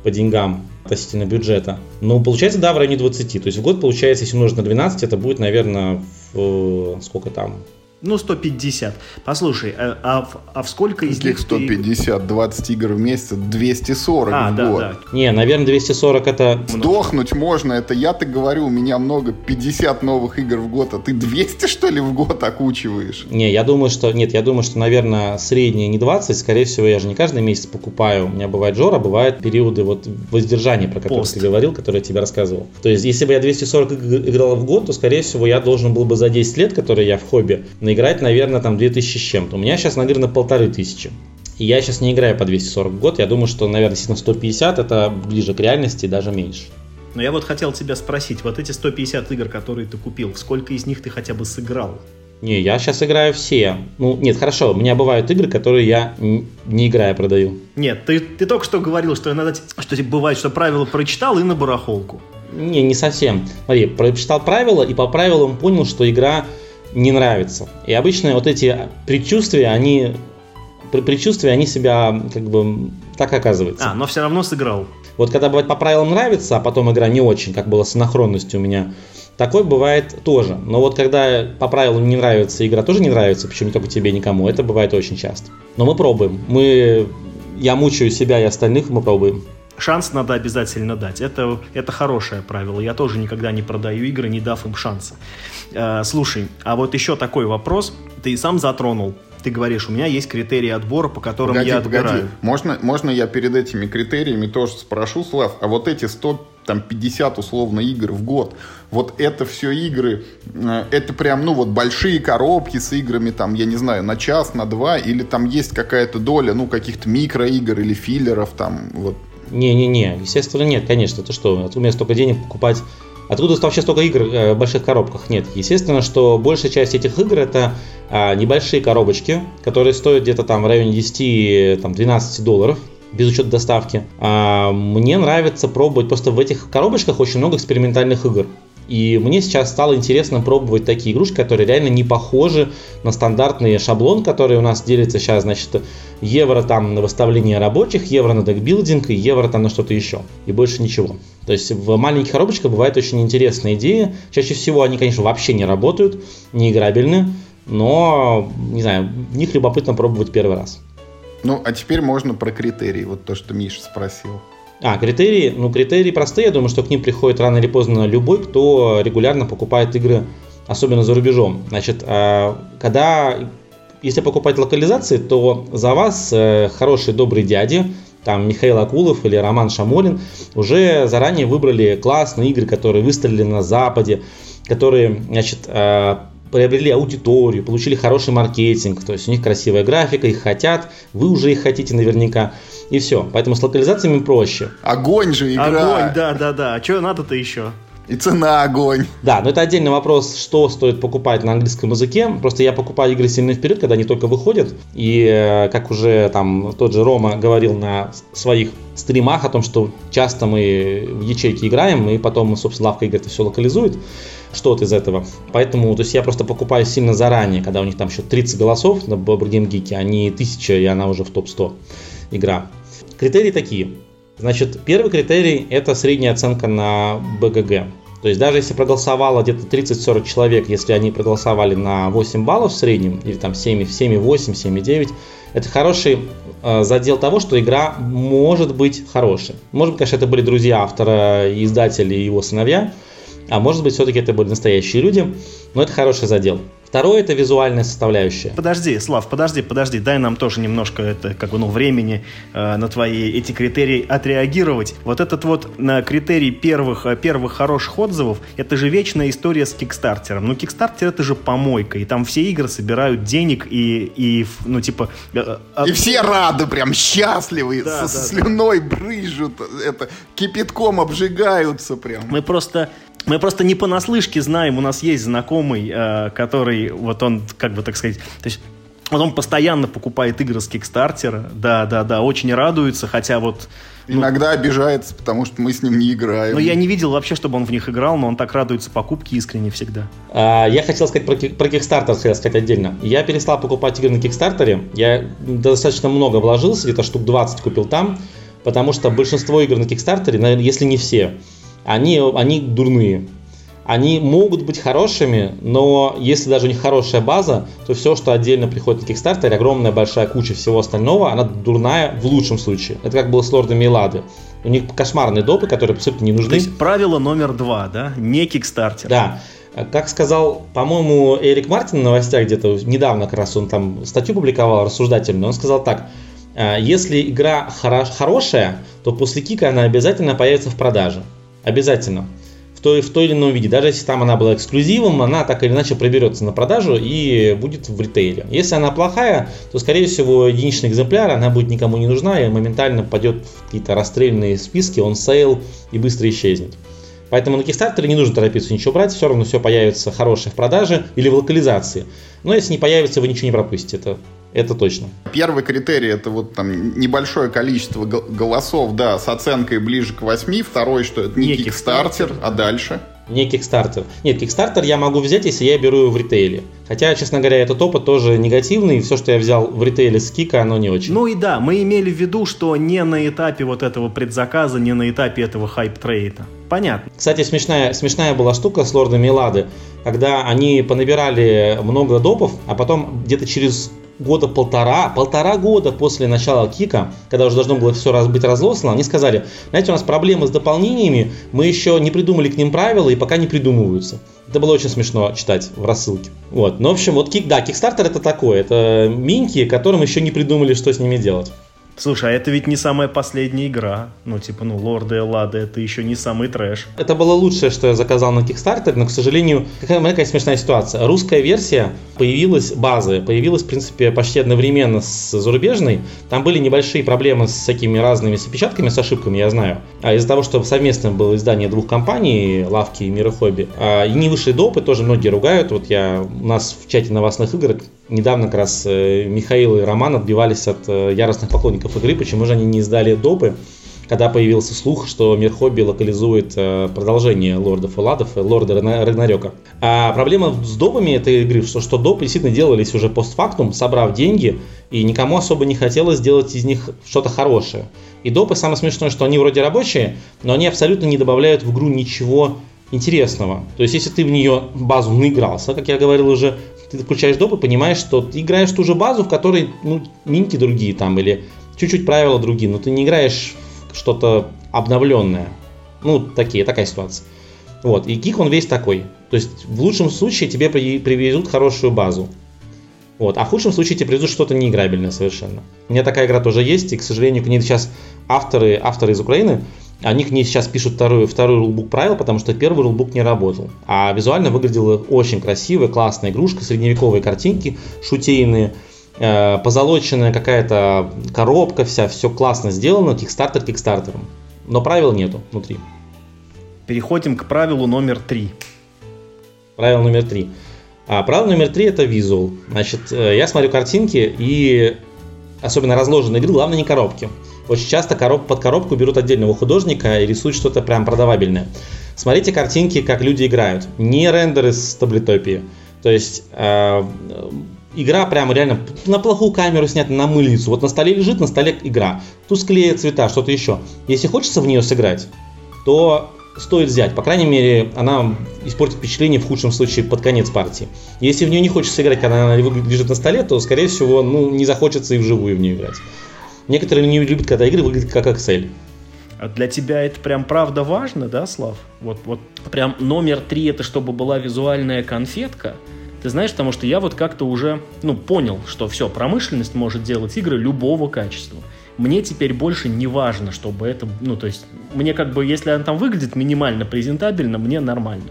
по деньгам относительно бюджета. Но получается, да, в районе 20. То есть в год получается, если умножить на 12, это будет, наверное, в сколько там, ну, 150. Послушай, а, а, а в сколько из них... 150? Ты... 20 игр в месяц, 240 а, в да, год. Да. Не, наверное, 240 это... Сдохнуть можно, это я-то говорю, у меня много, 50 новых игр в год, а ты 200, что ли, в год окучиваешь? Не, я думаю, что... Нет, я думаю, что, наверное, средние не 20, скорее всего, я же не каждый месяц покупаю. У меня бывает жора, бывают периоды вот воздержания, про которые Пост. ты говорил, которые я тебе рассказывал. То есть, если бы я 240 играл в год, то, скорее всего, я должен был бы за 10 лет, которые я в хобби, наиграть, наверное, там 2000 с чем-то. У меня сейчас, наверное, полторы тысячи. И я сейчас не играю по 240 в год. Я думаю, что, наверное, действительно 150 это ближе к реальности, даже меньше. Но я вот хотел тебя спросить, вот эти 150 игр, которые ты купил, сколько из них ты хотя бы сыграл? Не, я сейчас играю все. Ну, нет, хорошо, у меня бывают игры, которые я не играя продаю. Нет, ты, ты только что говорил, что иногда что бывает, что правила прочитал и на барахолку. Не, не совсем. Смотри, прочитал правила и по правилам понял, что игра не нравится. И обычно вот эти предчувствия, они предчувствия, они себя как бы так оказываются. А, но все равно сыграл. Вот когда бывает по правилам нравится, а потом игра не очень, как было с анахронностью у меня, такой бывает тоже. Но вот когда по правилам не нравится, игра тоже не нравится, причем не только тебе, никому, это бывает очень часто. Но мы пробуем. Мы, я мучаю себя и остальных, мы пробуем. Шанс надо обязательно дать. Это, это хорошее правило. Я тоже никогда не продаю игры, не дав им шанса. Э, слушай, а вот еще такой вопрос. Ты сам затронул. Ты говоришь, у меня есть критерии отбора, по которым погоди, я отбираю. Погоди. Можно, можно я перед этими критериями тоже спрошу, Слав, а вот эти 100 там 50 условно игр в год. Вот это все игры, э, это прям, ну вот большие коробки с играми там, я не знаю, на час, на два, или там есть какая-то доля, ну каких-то микроигр или филлеров там, вот. Не-не-не, естественно нет, конечно, ты что, у меня столько денег покупать Откуда вообще столько игр э, в больших коробках? Нет. Естественно, что большая часть этих игр это а, небольшие коробочки, которые стоят где-то там в районе 10-12 долларов без учета доставки. А, мне нравится пробовать, просто в этих коробочках очень много экспериментальных игр. И мне сейчас стало интересно пробовать такие игрушки, которые реально не похожи на стандартный шаблон, который у нас делится сейчас, значит, евро там на выставление рабочих, евро на декбилдинг и евро там на что-то еще. И больше ничего. То есть в маленьких коробочках бывают очень интересные идеи. Чаще всего они, конечно, вообще не работают, не играбельны, но, не знаю, в них любопытно пробовать первый раз. Ну, а теперь можно про критерии, вот то, что Миша спросил. А, критерии, ну, критерии простые, я думаю, что к ним приходит рано или поздно любой, кто регулярно покупает игры, особенно за рубежом. Значит, а, когда, если покупать локализации, то за вас э, хорошие добрые дяди, там Михаил Акулов или Роман Шамолин уже заранее выбрали классные игры, которые выстрелили на Западе, которые, значит, а, приобрели аудиторию, получили хороший маркетинг, то есть у них красивая графика, их хотят, вы уже их хотите наверняка, и все. Поэтому с локализациями проще. Огонь же игра! Огонь, да, да, да. А что надо-то еще? И цена огонь. Да, но это отдельный вопрос, что стоит покупать на английском языке. Просто я покупаю игры сильно вперед, когда они только выходят. И э, как уже там тот же Рома говорил на своих стримах о том, что часто мы в ячейки играем, и потом, собственно, лавка игр это все локализует что-то из этого. Поэтому, то есть я просто покупаю сильно заранее, когда у них там еще 30 голосов на Board Game Geek, а не 1000, и она уже в топ-100 игра. Критерии такие. Значит, первый критерий – это средняя оценка на БГГ. То есть даже если проголосовало где-то 30-40 человек, если они проголосовали на 8 баллов в среднем, или там 7,8, 7,9, это хороший э, задел того, что игра может быть хорошей. Может быть, конечно, это были друзья автора, издатели и его сыновья, а может быть, все-таки это были настоящие люди, но это хороший задел. Второе это визуальная составляющая. Подожди, Слав, подожди, подожди, дай нам тоже немножко это как бы ну времени э, на твои эти критерии отреагировать. Вот этот вот на критерий первых э, первых хороших отзывов, это же вечная история с Кикстартером. Ну Кикстартер это же помойка, и там все игры собирают денег и и ну типа. Э, от... И все рады, прям счастливые, да, со да, слюной да. брыжут, это кипятком обжигаются прям. Мы просто мы просто не понаслышке знаем, у нас есть знакомый, э, который, вот он, как бы так сказать, то есть вот он постоянно покупает игры с Кикстартера, да, да, да, очень радуется, хотя вот... Ну, Иногда обижается, потому что мы с ним не играем. Ну, я не видел вообще, чтобы он в них играл, но он так радуется покупке искренне всегда. А, я хотел сказать про, про Kickstarter, хотел сказать отдельно. Я перестал покупать игры на Кикстартере. Я достаточно много вложился, где-то штук 20 купил там, потому что большинство игр на Кикстартере, если не все, они, они дурные. Они могут быть хорошими, но если даже у них хорошая база, то все, что отдельно приходит на Kickstarter, огромная большая куча всего остального, она дурная в лучшем случае. Это как было с Лордами Лады. У них кошмарные допы, которые абсолютно не нужны. То есть правило номер два, да? Не Kickstarter. Да. Как сказал, по-моему, Эрик Мартин в новостях где-то недавно как раз он там статью публиковал рассуждательную, он сказал так, «А, если игра хорошая, то после кика она обязательно появится в продаже. Обязательно. Той, в той или ином виде. Даже если там она была эксклюзивом, она так или иначе проберется на продажу и будет в ритейле. Если она плохая, то, скорее всего, единичный экземпляр, она будет никому не нужна и моментально пойдет в какие-то расстрельные списки, on sale и быстро исчезнет. Поэтому на Kickstarter не нужно торопиться ничего брать, все равно все появится хорошее в продаже или в локализации. Но если не появится, вы ничего не пропустите. Это это точно. Первый критерий это вот там небольшое количество голосов, да, с оценкой ближе к 8. Второй, что это не, не Kickstarter, а дальше. Не Kickstarter. Нет, Kickstarter я могу взять, если я беру в ритейле. Хотя, честно говоря, этот опыт тоже негативный. Все, что я взял в ритейле с Кика, оно не очень. Ну и да, мы имели в виду, что не на этапе вот этого предзаказа, не на этапе этого hype train а. Понятно. Кстати, смешная, смешная была штука с лордами Лады, когда они понабирали много допов, а потом где-то через года полтора, полтора года после начала Кика, когда уже должно было все раз, быть разлослано, они сказали, знаете, у нас проблемы с дополнениями, мы еще не придумали к ним правила и пока не придумываются. Это было очень смешно читать в рассылке. Вот. Ну, в общем, вот кик, да, Kickstarter это такое. Это минки, которым еще не придумали, что с ними делать. Слушай, а это ведь не самая последняя игра. Ну, типа, ну, Лорда и Лада, это еще не самый трэш. Это было лучшее, что я заказал на Kickstarter, но, к сожалению, какая, какая смешная ситуация. Русская версия появилась, базы, появилась, в принципе, почти одновременно с зарубежной. Там были небольшие проблемы с всякими разными с опечатками, с ошибками, я знаю. А из-за того, что совместно было издание двух компаний, Лавки и Мира Хобби, а, и не вышли допы, тоже многие ругают. Вот я, у нас в чате новостных игр недавно как раз э, Михаил и Роман отбивались от э, яростных поклонников игры, почему же они не издали допы, когда появился слух, что Мир Хобби локализует э, продолжение Лордов и Ладов, Лорда Рагнарёка. А проблема с допами этой игры, что, что допы действительно делались уже постфактум, собрав деньги, и никому особо не хотелось сделать из них что-то хорошее. И допы, самое смешное, что они вроде рабочие, но они абсолютно не добавляют в игру ничего интересного. То есть, если ты в нее базу наигрался, как я говорил уже, ты включаешь доп и понимаешь, что ты играешь ту же базу, в которой ну, минки другие там, или чуть-чуть правила другие, но ты не играешь в что-то обновленное. Ну, такие, такая ситуация. Вот, и кик он весь такой. То есть, в лучшем случае тебе привезут хорошую базу. Вот. А в худшем случае тебе привезут что-то неиграбельное совершенно. У меня такая игра тоже есть, и, к сожалению, к ней сейчас авторы, авторы из Украины они к ней сейчас пишут второй, второй рулбук правил, потому что первый рулбук не работал. А визуально выглядела очень красивая, классная игрушка, средневековые картинки шутейные, э, позолоченная какая-то коробка вся, все классно сделано, кикстартер кикстартером. Но правил нету внутри. Переходим к правилу номер три. Правило номер три. А правило номер три это визуал. Значит, э, я смотрю картинки и особенно разложенные игры, главное не коробки. Очень часто короб, под коробку берут отдельного художника и рисуют что-то прям продавабельное. Смотрите картинки, как люди играют. Не рендеры с таблетопии. То есть э, игра прямо реально на плохую камеру снята, на мыльницу. Вот на столе лежит, на столе игра. Тусклее цвета, что-то еще. Если хочется в нее сыграть, то стоит взять. По крайней мере, она испортит впечатление в худшем случае под конец партии. Если в нее не хочется играть, когда она лежит на столе, то, скорее всего, ну, не захочется и вживую в нее играть. Некоторые не любят, когда игры выглядят как Excel. А для тебя это прям правда важно, да, Слав? Вот, вот прям номер три это чтобы была визуальная конфетка. Ты знаешь, потому что я вот как-то уже, ну, понял, что все, промышленность может делать игры любого качества. Мне теперь больше не важно, чтобы это, ну, то есть, мне как бы, если она там выглядит минимально презентабельно, мне нормально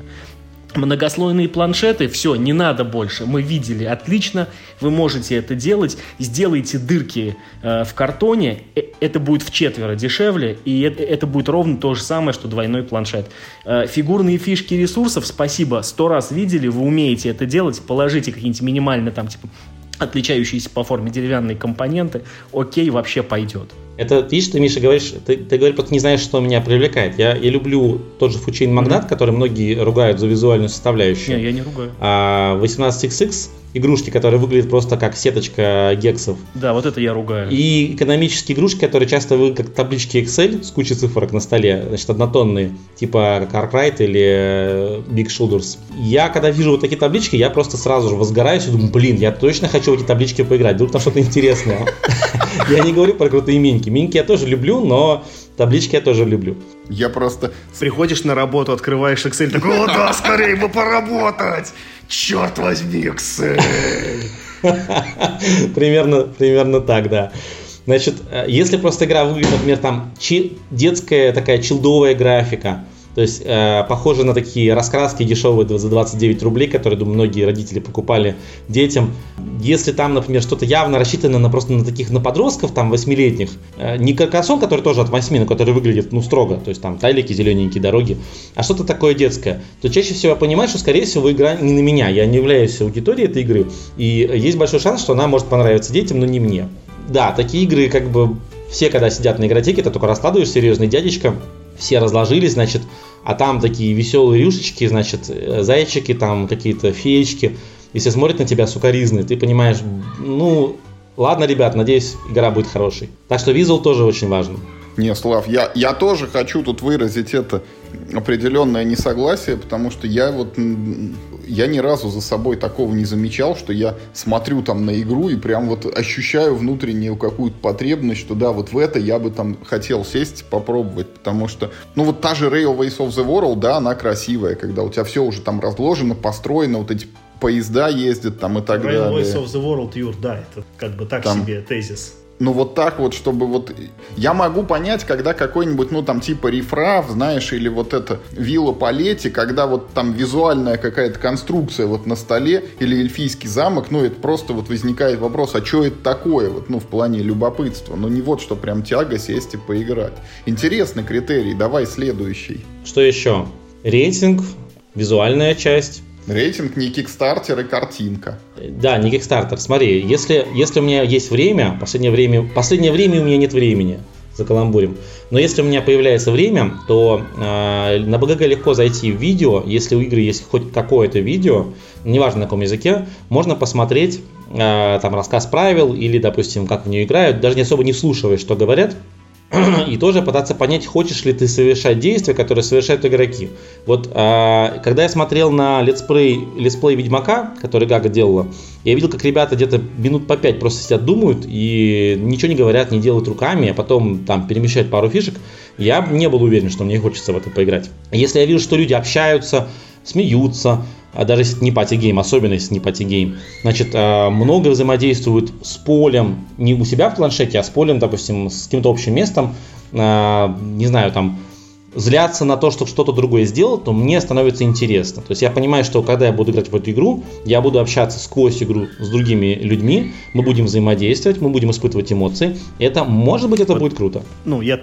многослойные планшеты, все, не надо больше, мы видели, отлично, вы можете это делать, сделайте дырки э, в картоне, э, это будет в четверо дешевле, и это, это будет ровно то же самое, что двойной планшет. Э, фигурные фишки ресурсов, спасибо, сто раз видели, вы умеете это делать, положите какие-нибудь минимально там, типа, отличающиеся по форме деревянные компоненты, окей, вообще пойдет. Это, видишь, ты, Миша, говоришь, ты, ты говоришь, просто не знаешь, что меня привлекает. Я, я люблю тот же Фучин Магнат, mm-hmm. который многие ругают за визуальную составляющую. Не, я не ругаю. А 18XX игрушки, которые выглядят просто как сеточка гексов. Да, вот это я ругаю. И экономические игрушки, которые часто выглядят как таблички Excel с кучей цифрок на столе, значит, однотонные, типа как Arkwright или э, Big Shoulders. Я, когда вижу вот такие таблички, я просто сразу же возгораюсь и думаю, блин, я точно хочу в эти таблички поиграть, вдруг там что-то интересное. Я не говорю про крутые миньки. Миньки я тоже люблю, но таблички я тоже люблю. Я просто... Приходишь на работу, открываешь Excel, такой, о да, скорее бы поработать! Черт возьми, Excel! примерно, примерно так, да. Значит, э, если просто игра выглядит, например, там детская такая чилдовая графика, то есть э, похоже на такие раскраски дешевые за 29 рублей, которые, думаю, многие родители покупали детям. Если там, например, что-то явно рассчитано на просто на таких на подростков, там, восьмилетних, э, не каркасон, который тоже от 8, но который выглядит, ну, строго, то есть там тайлики, зелененькие дороги, а что-то такое детское, то чаще всего я понимаю, что, скорее всего, игра не на меня, я не являюсь аудиторией этой игры, и есть большой шанс, что она может понравиться детям, но не мне. Да, такие игры, как бы, все, когда сидят на игротеке, ты только раскладываешь серьезный дядечка, все разложились, значит, а там такие веселые рюшечки, значит, э, зайчики, там какие-то феечки. Если смотрят на тебя сукоризны, ты понимаешь, ну, ладно, ребят, надеюсь, игра будет хорошей. Так что визуал тоже очень важен. Не, Слав, я, я тоже хочу тут выразить это определенное несогласие, потому что я вот я ни разу за собой такого не замечал, что я смотрю там на игру и прям вот ощущаю внутреннюю какую-то потребность, что да, вот в это я бы там хотел сесть, попробовать, потому что, ну вот та же Railways of the World, да, она красивая, когда у тебя все уже там разложено, построено, вот эти поезда ездят там и так Railways далее. Railways of the World, Юр, да, это как бы так там, себе тезис ну вот так вот, чтобы вот... Я могу понять, когда какой-нибудь, ну там типа рефраф, знаешь, или вот это вилла Палетти, когда вот там визуальная какая-то конструкция вот на столе, или эльфийский замок, ну это просто вот возникает вопрос, а что это такое, вот, ну в плане любопытства, ну не вот что прям тяга сесть и поиграть. Интересный критерий, давай следующий. Что еще? Рейтинг, визуальная часть, Рейтинг не кикстартер и картинка. Да, не кикстартер. Смотри, если, если у меня есть время, последнее время, последнее время у меня нет времени за каламбурем. Но если у меня появляется время, то э, на БГГ легко зайти в видео. Если у игры есть хоть какое-то видео, неважно на каком языке, можно посмотреть э, там рассказ правил или, допустим, как в нее играют, даже не особо не слушая, что говорят и тоже пытаться понять, хочешь ли ты совершать действия, которые совершают игроки. Вот а, когда я смотрел на летсплей, летсплей Ведьмака, который Гага делала, я видел, как ребята где-то минут по пять просто сидят, думают и ничего не говорят, не делают руками, а потом там перемещают пару фишек. Я не был уверен, что мне хочется в это поиграть. Если я вижу, что люди общаются, смеются, а даже если это не party game, особенно если не party game, значит, а, много взаимодействуют с полем, не у себя в планшете, а с полем, допустим, с каким-то общим местом, а, не знаю, там, зляться на то, что что-то другое сделал, то мне становится интересно. То есть я понимаю, что когда я буду играть в эту игру, я буду общаться сквозь игру с другими людьми, мы будем взаимодействовать, мы будем испытывать эмоции. Это, может быть, это вот, будет круто. Ну, я,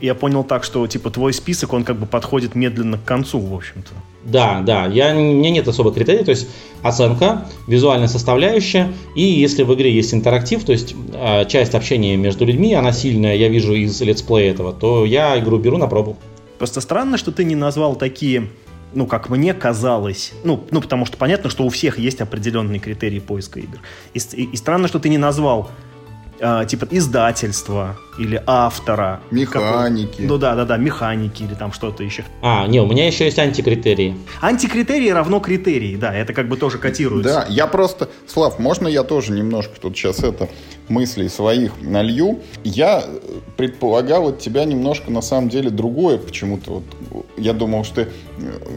я понял так, что, типа, твой список, он как бы подходит медленно к концу, в общем-то. Да, да, я, у меня нет особых критерий, то есть оценка, визуальная составляющая, и если в игре есть интерактив, то есть э, часть общения между людьми, она сильная, я вижу из летсплея этого, то я игру беру на пробу. Просто странно, что ты не назвал такие ну, как мне казалось, ну, ну, потому что понятно, что у всех есть определенные критерии поиска игр. И, и, и странно, что ты не назвал э, типа издательства или автора. Механики. Ну да, да, да, механики или там что-то еще. А, не, у меня еще есть антикритерии. Антикритерии равно критерии, да, это как бы тоже котируется. Да, я просто, Слав, можно я тоже немножко тут сейчас это мыслей своих налью? Я предполагал от тебя немножко на самом деле другое почему-то. Вот, я думал, что ты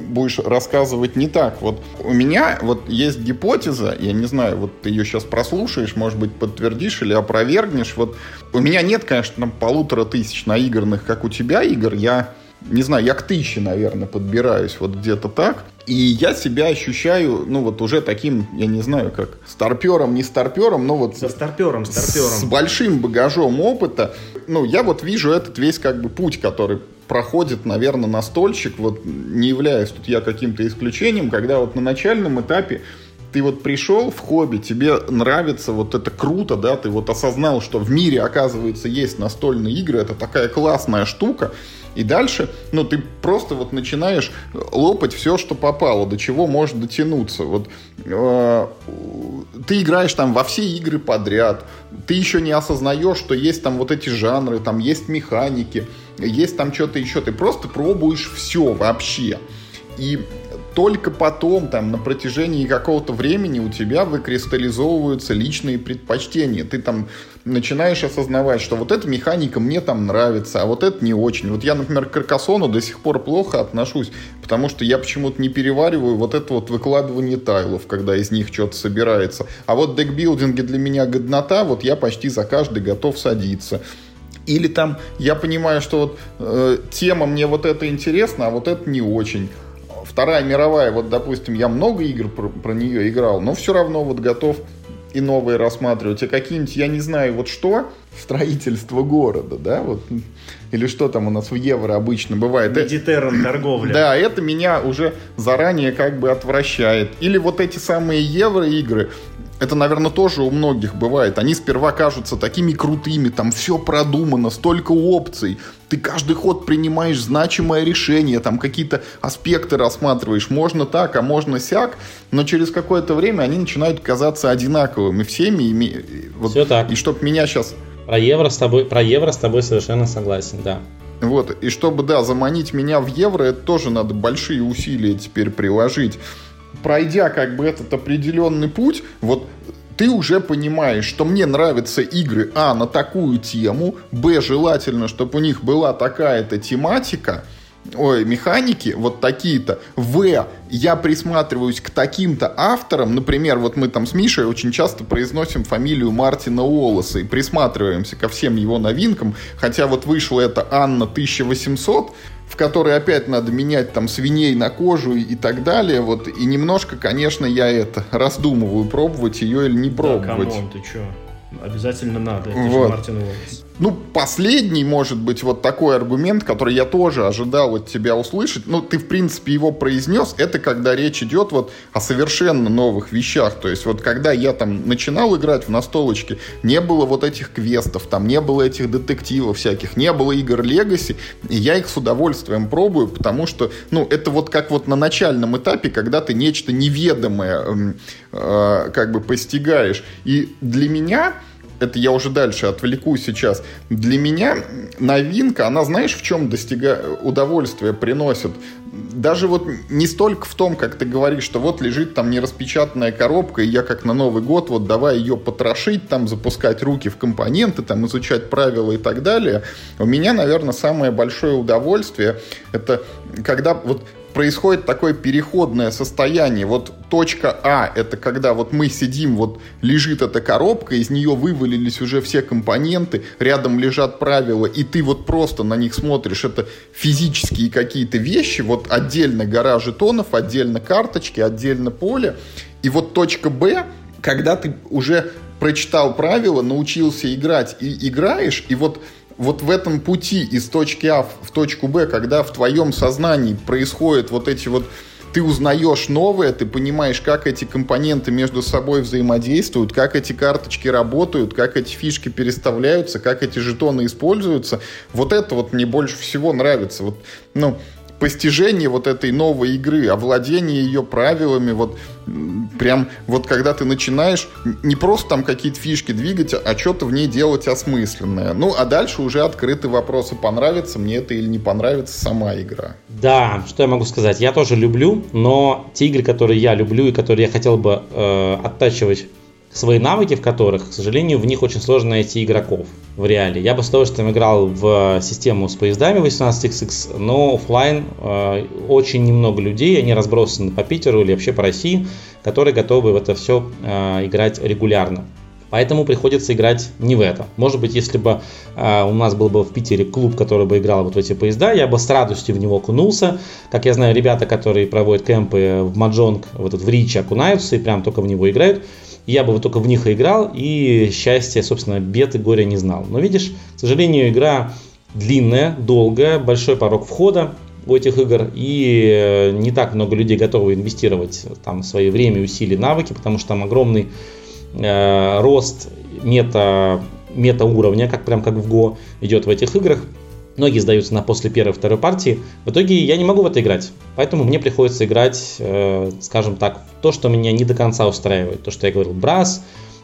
будешь рассказывать не так. Вот у меня вот есть гипотеза, я не знаю, вот ты ее сейчас прослушаешь, может быть, подтвердишь или опровергнешь. Вот у меня нет, конечно, полутора тысяч наигранных, как у тебя, игр. Я не знаю, я к тысяче, наверное, подбираюсь, вот где-то так. И я себя ощущаю, ну вот уже таким, я не знаю, как старпером, не старпером, но вот... Со старпером, старпером. С большим багажом опыта. Ну, я вот вижу этот весь как бы путь, который проходит, наверное, настольщик, вот не являясь тут я каким-то исключением, когда вот на начальном этапе ты вот пришел в хобби, тебе нравится, вот это круто, да, ты вот осознал, что в мире, оказывается, есть настольные игры, это такая классная штука, и дальше, ну, ты просто вот начинаешь лопать все, что попало, до чего может дотянуться. Вот э, ты играешь там во все игры подряд, ты еще не осознаешь, что есть там вот эти жанры, там есть механики, есть там что-то еще, ты просто пробуешь все вообще. И только потом, там, на протяжении какого-то времени у тебя выкристаллизовываются личные предпочтения. Ты там начинаешь осознавать, что вот эта механика мне там нравится, а вот это не очень. Вот я, например, к Каркасону до сих пор плохо отношусь, потому что я почему-то не перевариваю вот это вот выкладывание тайлов, когда из них что-то собирается. А вот декбилдинги для меня годнота, вот я почти за каждый готов садиться. Или там я понимаю, что вот э, тема мне вот это интересна, а вот это не очень. Вторая мировая, вот, допустим, я много игр про, про нее играл, но все равно вот готов и новые рассматривать, а какие-нибудь, я не знаю, вот что, строительство города, да, вот, или что там у нас в евро обычно бывает. Медитерран торговля. Да, это меня уже заранее как бы отвращает. Или вот эти самые евро-игры, это, наверное, тоже у многих бывает. Они сперва кажутся такими крутыми, там все продумано, столько опций. Ты каждый ход принимаешь значимое решение, там какие-то аспекты рассматриваешь. Можно так, а можно сяк. Но через какое-то время они начинают казаться одинаковыми всеми. Вот, все так. И чтоб меня сейчас... Про евро с тобой, про евро с тобой совершенно согласен, да. Вот, и чтобы, да, заманить меня в евро, это тоже надо большие усилия теперь приложить пройдя как бы этот определенный путь, вот ты уже понимаешь, что мне нравятся игры, а, на такую тему, б, желательно, чтобы у них была такая-то тематика, ой, механики вот такие-то. В, я присматриваюсь к таким-то авторам. Например, вот мы там с Мишей очень часто произносим фамилию Мартина Уоллеса и присматриваемся ко всем его новинкам. Хотя вот вышла эта Анна 1800, в которой опять надо менять там свиней на кожу и так далее. Вот, и немножко, конечно, я это раздумываю, пробовать ее или не пробовать. Да, come on, ты чё? Обязательно надо, это вот. же Мартин Уоллес. Ну, последний, может быть, вот такой аргумент, который я тоже ожидал от тебя услышать, ну, ты, в принципе, его произнес, это когда речь идет вот о совершенно новых вещах. То есть вот когда я там начинал играть в настолочке, не было вот этих квестов, там не было этих детективов всяких, не было игр Legacy, и я их с удовольствием пробую, потому что, ну, это вот как вот на начальном этапе, когда ты нечто неведомое э, как бы постигаешь. И для меня это я уже дальше отвлеку сейчас. Для меня новинка, она знаешь, в чем достига... удовольствие приносит? Даже вот не столько в том, как ты говоришь, что вот лежит там нераспечатанная коробка, и я как на Новый год, вот давай ее потрошить, там запускать руки в компоненты, там изучать правила и так далее. У меня, наверное, самое большое удовольствие, это когда вот происходит такое переходное состояние. Вот точка А — это когда вот мы сидим, вот лежит эта коробка, из нее вывалились уже все компоненты, рядом лежат правила, и ты вот просто на них смотришь. Это физические какие-то вещи, вот отдельно гора жетонов, отдельно карточки, отдельно поле. И вот точка Б, когда ты уже прочитал правила, научился играть и играешь, и вот вот в этом пути из точки А в точку Б, когда в твоем сознании происходят вот эти вот ты узнаешь новое, ты понимаешь, как эти компоненты между собой взаимодействуют, как эти карточки работают, как эти фишки переставляются, как эти жетоны используются. Вот это вот мне больше всего нравится. Вот, ну, постижение вот этой новой игры, овладение ее правилами, вот прям вот когда ты начинаешь не просто там какие-то фишки двигать, а что-то в ней делать осмысленное. Ну, а дальше уже открыты вопросы, понравится мне это или не понравится сама игра. Да, что я могу сказать? Я тоже люблю, но те игры, которые я люблю и которые я хотел бы э, оттачивать свои навыки в которых, к сожалению, в них очень сложно найти игроков в реале. Я бы с удовольствием играл в систему с поездами 18XX, но офлайн э, очень немного людей, они разбросаны по Питеру или вообще по России, которые готовы в это все э, играть регулярно. Поэтому приходится играть не в это. Может быть, если бы э, у нас был бы в Питере клуб, который бы играл вот в эти поезда, я бы с радостью в него окунулся. Как я знаю, ребята, которые проводят кемпы в Маджонг, вот в Ричи окунаются и прям только в него играют. Я бы только в них играл, и счастья, собственно, бед и горя не знал. Но видишь, к сожалению, игра длинная, долгая, большой порог входа у этих игр, и э, не так много людей готовы инвестировать там свои время, усилия, навыки, потому что там огромный э, рост мета, мета уровня, как прям как в Go идет в этих играх. Многие сдаются на после первой второй партии. В итоге я не могу в это играть. Поэтому мне приходится играть, э, скажем так, то, что меня не до конца устраивает. То, что я говорил, Брас,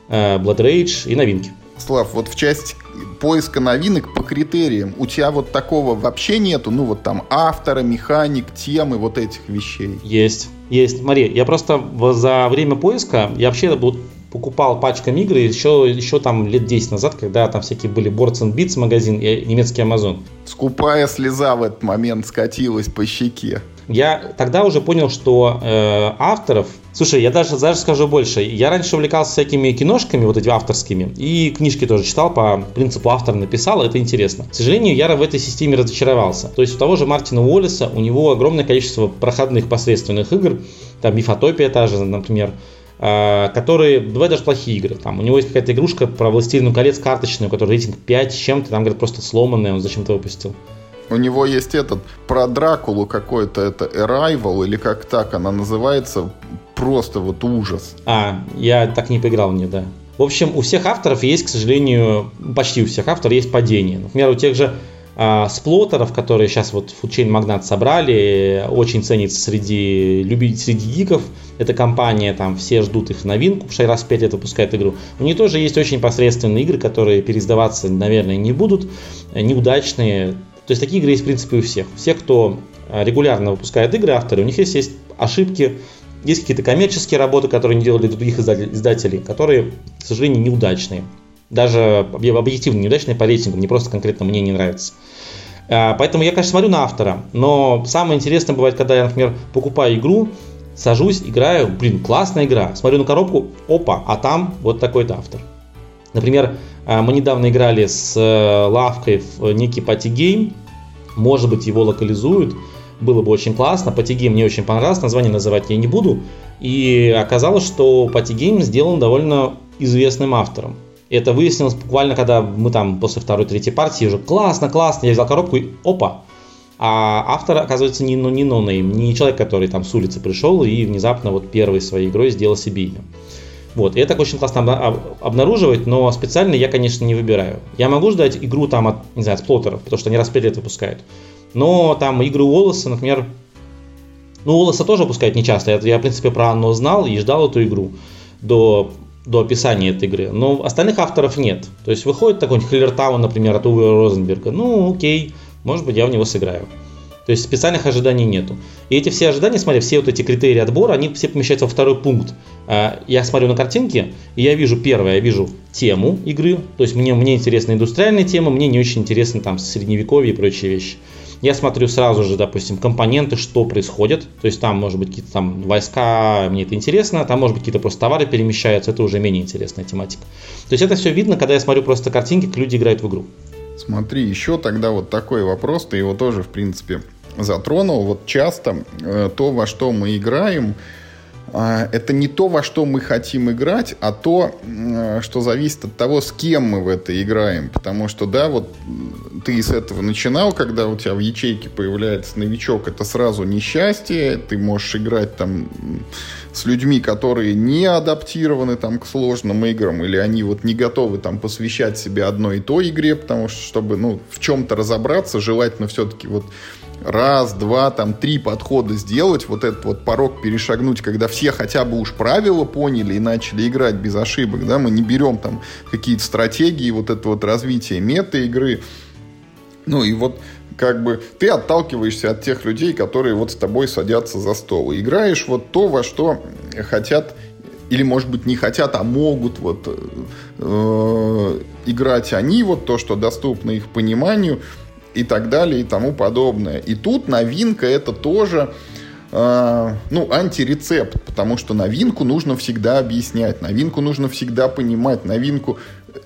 э, Blood Rage и новинки. Слав, вот в части поиска новинок по критериям у тебя вот такого вообще нету? Ну вот там автора, механик, темы, вот этих вещей. Есть, есть. Смотри, я просто за время поиска, я вообще вот покупал пачками игры еще, еще там лет 10 назад, когда там всякие были Boards and Beats магазин и немецкий Amazon. Скупая слеза в этот момент скатилась по щеке. Я тогда уже понял, что э, авторов... Слушай, я даже, даже скажу больше. Я раньше увлекался всякими киношками, вот этими авторскими, и книжки тоже читал по принципу автор написал, это интересно. К сожалению, я в этой системе разочаровался. То есть у того же Мартина Уоллеса, у него огромное количество проходных посредственных игр, там Мифотопия та же, например, которые, бывают даже плохие игры. Там, у него есть какая-то игрушка про Властелину колец карточную, у которой рейтинг 5 с чем-то, там, говорят, просто сломанная, он зачем-то выпустил. У него есть этот, про Дракулу какой-то, это Arrival, или как так она называется, просто вот ужас. А, я так не поиграл в нее, да. В общем, у всех авторов есть, к сожалению, почти у всех авторов есть падение. Например, у тех же а, сплоттеров, которые сейчас вот Foodchain Magnat собрали, очень ценится среди любителей, среди гиков. Эта компания, там все ждут их новинку, потому раз в 5 лет выпускает игру. У них тоже есть очень посредственные игры, которые пересдаваться, наверное, не будут, э, неудачные. То есть такие игры есть, в принципе, у всех. Все, кто э, регулярно выпускает игры, авторы, у них есть, есть ошибки, есть какие-то коммерческие работы, которые не делали других издателей, которые, к сожалению, неудачные. Даже объективно неудачные по рейтингу, не просто конкретно мне не нравится. А, поэтому я, конечно, смотрю на автора, но самое интересное бывает, когда я, например, покупаю игру, сажусь, играю, блин, классная игра, смотрю на коробку, опа, а там вот такой-то автор. Например, а, мы недавно играли с э, Славкой в некий party game, может быть, его локализуют, было бы очень классно. Party game мне очень понравился, название называть я не буду. И оказалось, что party game сделан довольно известным автором. Это выяснилось буквально, когда мы там после второй, третьей партии уже классно, классно, я взял коробку и опа. А автор, оказывается, не, ну, не нонейм, не человек, который там с улицы пришел и внезапно вот первой своей игрой сделал себе имя. Вот, и это очень классно обнаруживать, но специально я, конечно, не выбираю. Я могу ждать игру там от, не знаю, от сплоттеров, потому что они раз в 5 лет выпускают. Но там игры Уоллеса, например, ну, Уоллеса тоже выпускают нечасто. Я, я, в принципе, про Анну знал и ждал эту игру до до описания этой игры. Но остальных авторов нет. То есть выходит такой Хиллертаун, например, от Уве Розенберга. Ну, окей, может быть, я в него сыграю. То есть специальных ожиданий нету. И эти все ожидания, смотри, все вот эти критерии отбора, они все помещаются во второй пункт. А, я смотрю на картинки, и я вижу первое, я вижу тему игры. То есть мне, мне интересна индустриальная тема, мне не очень интересны там средневековье и прочие вещи. Я смотрю сразу же, допустим, компоненты, что происходит. То есть там, может быть, какие-то там войска, мне это интересно, там, может быть, какие-то просто товары перемещаются, это уже менее интересная тематика. То есть это все видно, когда я смотрю просто картинки, как люди играют в игру. Смотри, еще тогда вот такой вопрос, ты его тоже, в принципе, затронул. Вот часто э, то, во что мы играем, а, это не то, во что мы хотим играть, а то, что зависит от того, с кем мы в это играем. Потому что, да, вот ты с этого начинал, когда у тебя в ячейке появляется новичок, это сразу несчастье, ты можешь играть там с людьми, которые не адаптированы там к сложным играм, или они вот не готовы там посвящать себе одной и той игре, потому что, чтобы, ну, в чем-то разобраться, желательно все-таки вот раз, два, там, три подхода сделать, вот этот вот порог перешагнуть, когда все хотя бы уж правила поняли и начали играть без ошибок, да, мы не берем там какие-то стратегии, вот это вот развитие мета-игры, ну и вот как бы ты отталкиваешься от тех людей, которые вот с тобой садятся за стол. И играешь вот то, во что хотят или, может быть, не хотят, а могут вот э, играть они, вот то, что доступно их пониманию и так далее и тому подобное. И тут новинка это тоже э, ну, антирецепт, потому что новинку нужно всегда объяснять, новинку нужно всегда понимать, новинку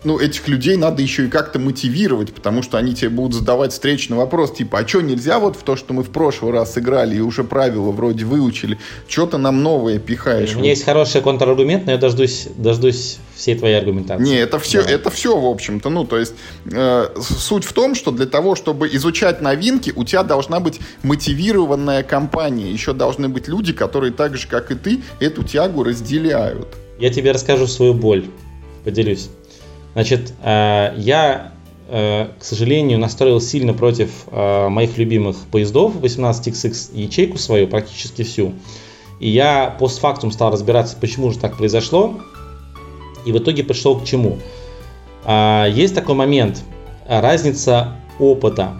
ну, этих людей надо еще и как-то мотивировать, потому что они тебе будут задавать встречный вопрос, типа, а что нельзя вот в то, что мы в прошлый раз играли и уже правила вроде выучили, что-то нам новое пихаешь? У меня есть хороший контраргумент, но я дождусь, дождусь всей твоей аргументации. Не, это все, да. это все, в общем-то, ну, то есть э, суть в том, что для того, чтобы изучать новинки, у тебя должна быть мотивированная компания, еще должны быть люди, которые так же, как и ты, эту тягу разделяют. Я тебе расскажу свою боль, поделюсь. Значит, э, я, э, к сожалению, настроил сильно против э, моих любимых поездов 18XX ячейку свою, практически всю. И я постфактум стал разбираться, почему же так произошло. И в итоге пришел к чему. Есть такой момент, разница опыта.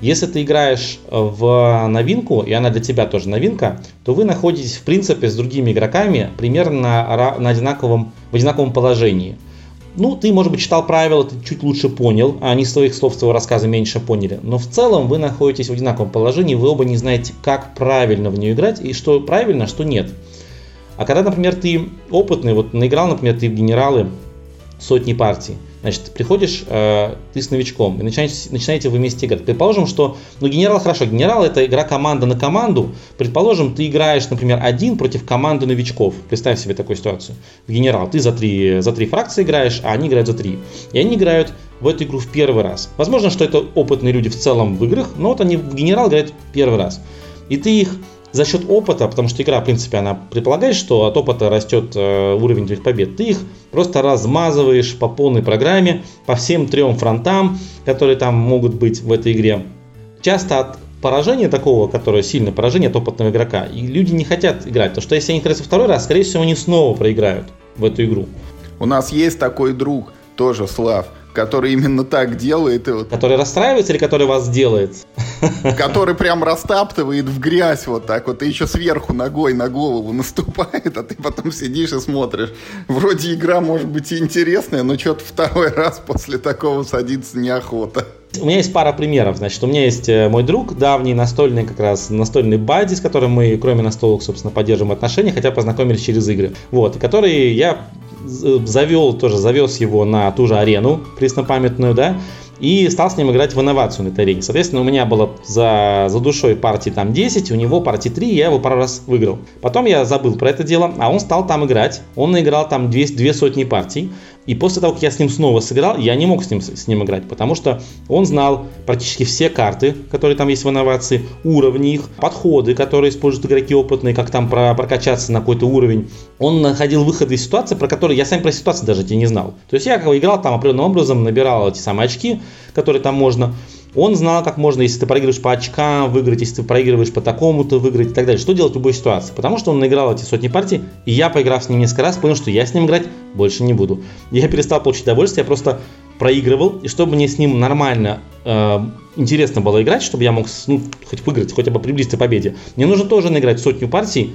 Если ты играешь в новинку, и она для тебя тоже новинка, то вы находитесь, в принципе, с другими игроками примерно на одинаковом, в одинаковом положении – ну, ты, может быть, читал правила, ты чуть лучше понял, а они своих слов, своего рассказа меньше поняли. Но в целом вы находитесь в одинаковом положении, вы оба не знаете, как правильно в нее играть и что правильно, а что нет. А когда, например, ты опытный, вот наиграл, например, ты в генералы сотни партий, Значит, приходишь э, ты с новичком и начинаете, начинаете вы вместе играть. Предположим, что, ну, генерал хорошо, генерал это игра команда на команду. Предположим, ты играешь, например, один против команды новичков. Представь себе такую ситуацию. В генерал ты за три, за три фракции играешь, а они играют за три. И они играют в эту игру в первый раз. Возможно, что это опытные люди в целом в играх, но вот они в генерал играют первый раз. И ты их за счет опыта, потому что игра, в принципе, она предполагает, что от опыта растет э, уровень твоих побед, ты их просто размазываешь по полной программе, по всем трем фронтам, которые там могут быть в этой игре. Часто от поражения такого, которое сильное поражение от опытного игрока, и люди не хотят играть, потому что если они играют второй раз, скорее всего, они снова проиграют в эту игру. У нас есть такой друг, тоже Слав, который именно так делает. И вот... Который расстраивается или который вас делает? Который прям растаптывает в грязь вот так вот, и еще сверху ногой на голову наступает, а ты потом сидишь и смотришь. Вроде игра может быть и интересная, но что-то второй раз после такого садиться неохота. У меня есть пара примеров. Значит, у меня есть э, мой друг, давний настольный как раз настольный бади, с которым мы, кроме настолок, собственно, поддерживаем отношения, хотя познакомились через игры. Вот, который я завел, тоже завез его на ту же арену преснопамятную, да, и стал с ним играть в инновацию на этой арене. Соответственно, у меня было за, за душой партии там 10, у него партии 3, я его пару раз выиграл. Потом я забыл про это дело, а он стал там играть. Он наиграл там две, две сотни партий. И после того, как я с ним снова сыграл, я не мог с ним, с ним играть, потому что он знал практически все карты, которые там есть в инновации, уровни их, подходы, которые используют игроки опытные, как там про, прокачаться на какой-то уровень. Он находил выходы из ситуации, про которые я сам про ситуацию даже не знал. То есть я как бы играл там определенным образом, набирал эти самые очки, которые там можно. Он знал, как можно, если ты проигрываешь по очкам, выиграть, если ты проигрываешь по такому-то, выиграть и так далее. Что делать в любой ситуации? Потому что он наиграл эти сотни партий, и я, поиграв с ним несколько раз, понял, что я с ним играть больше не буду. Я перестал получить удовольствие, я просто проигрывал, и чтобы мне с ним нормально, э, интересно было играть, чтобы я мог ну, хоть выиграть, хотя бы приблизиться к победе, мне нужно тоже наиграть сотню партий.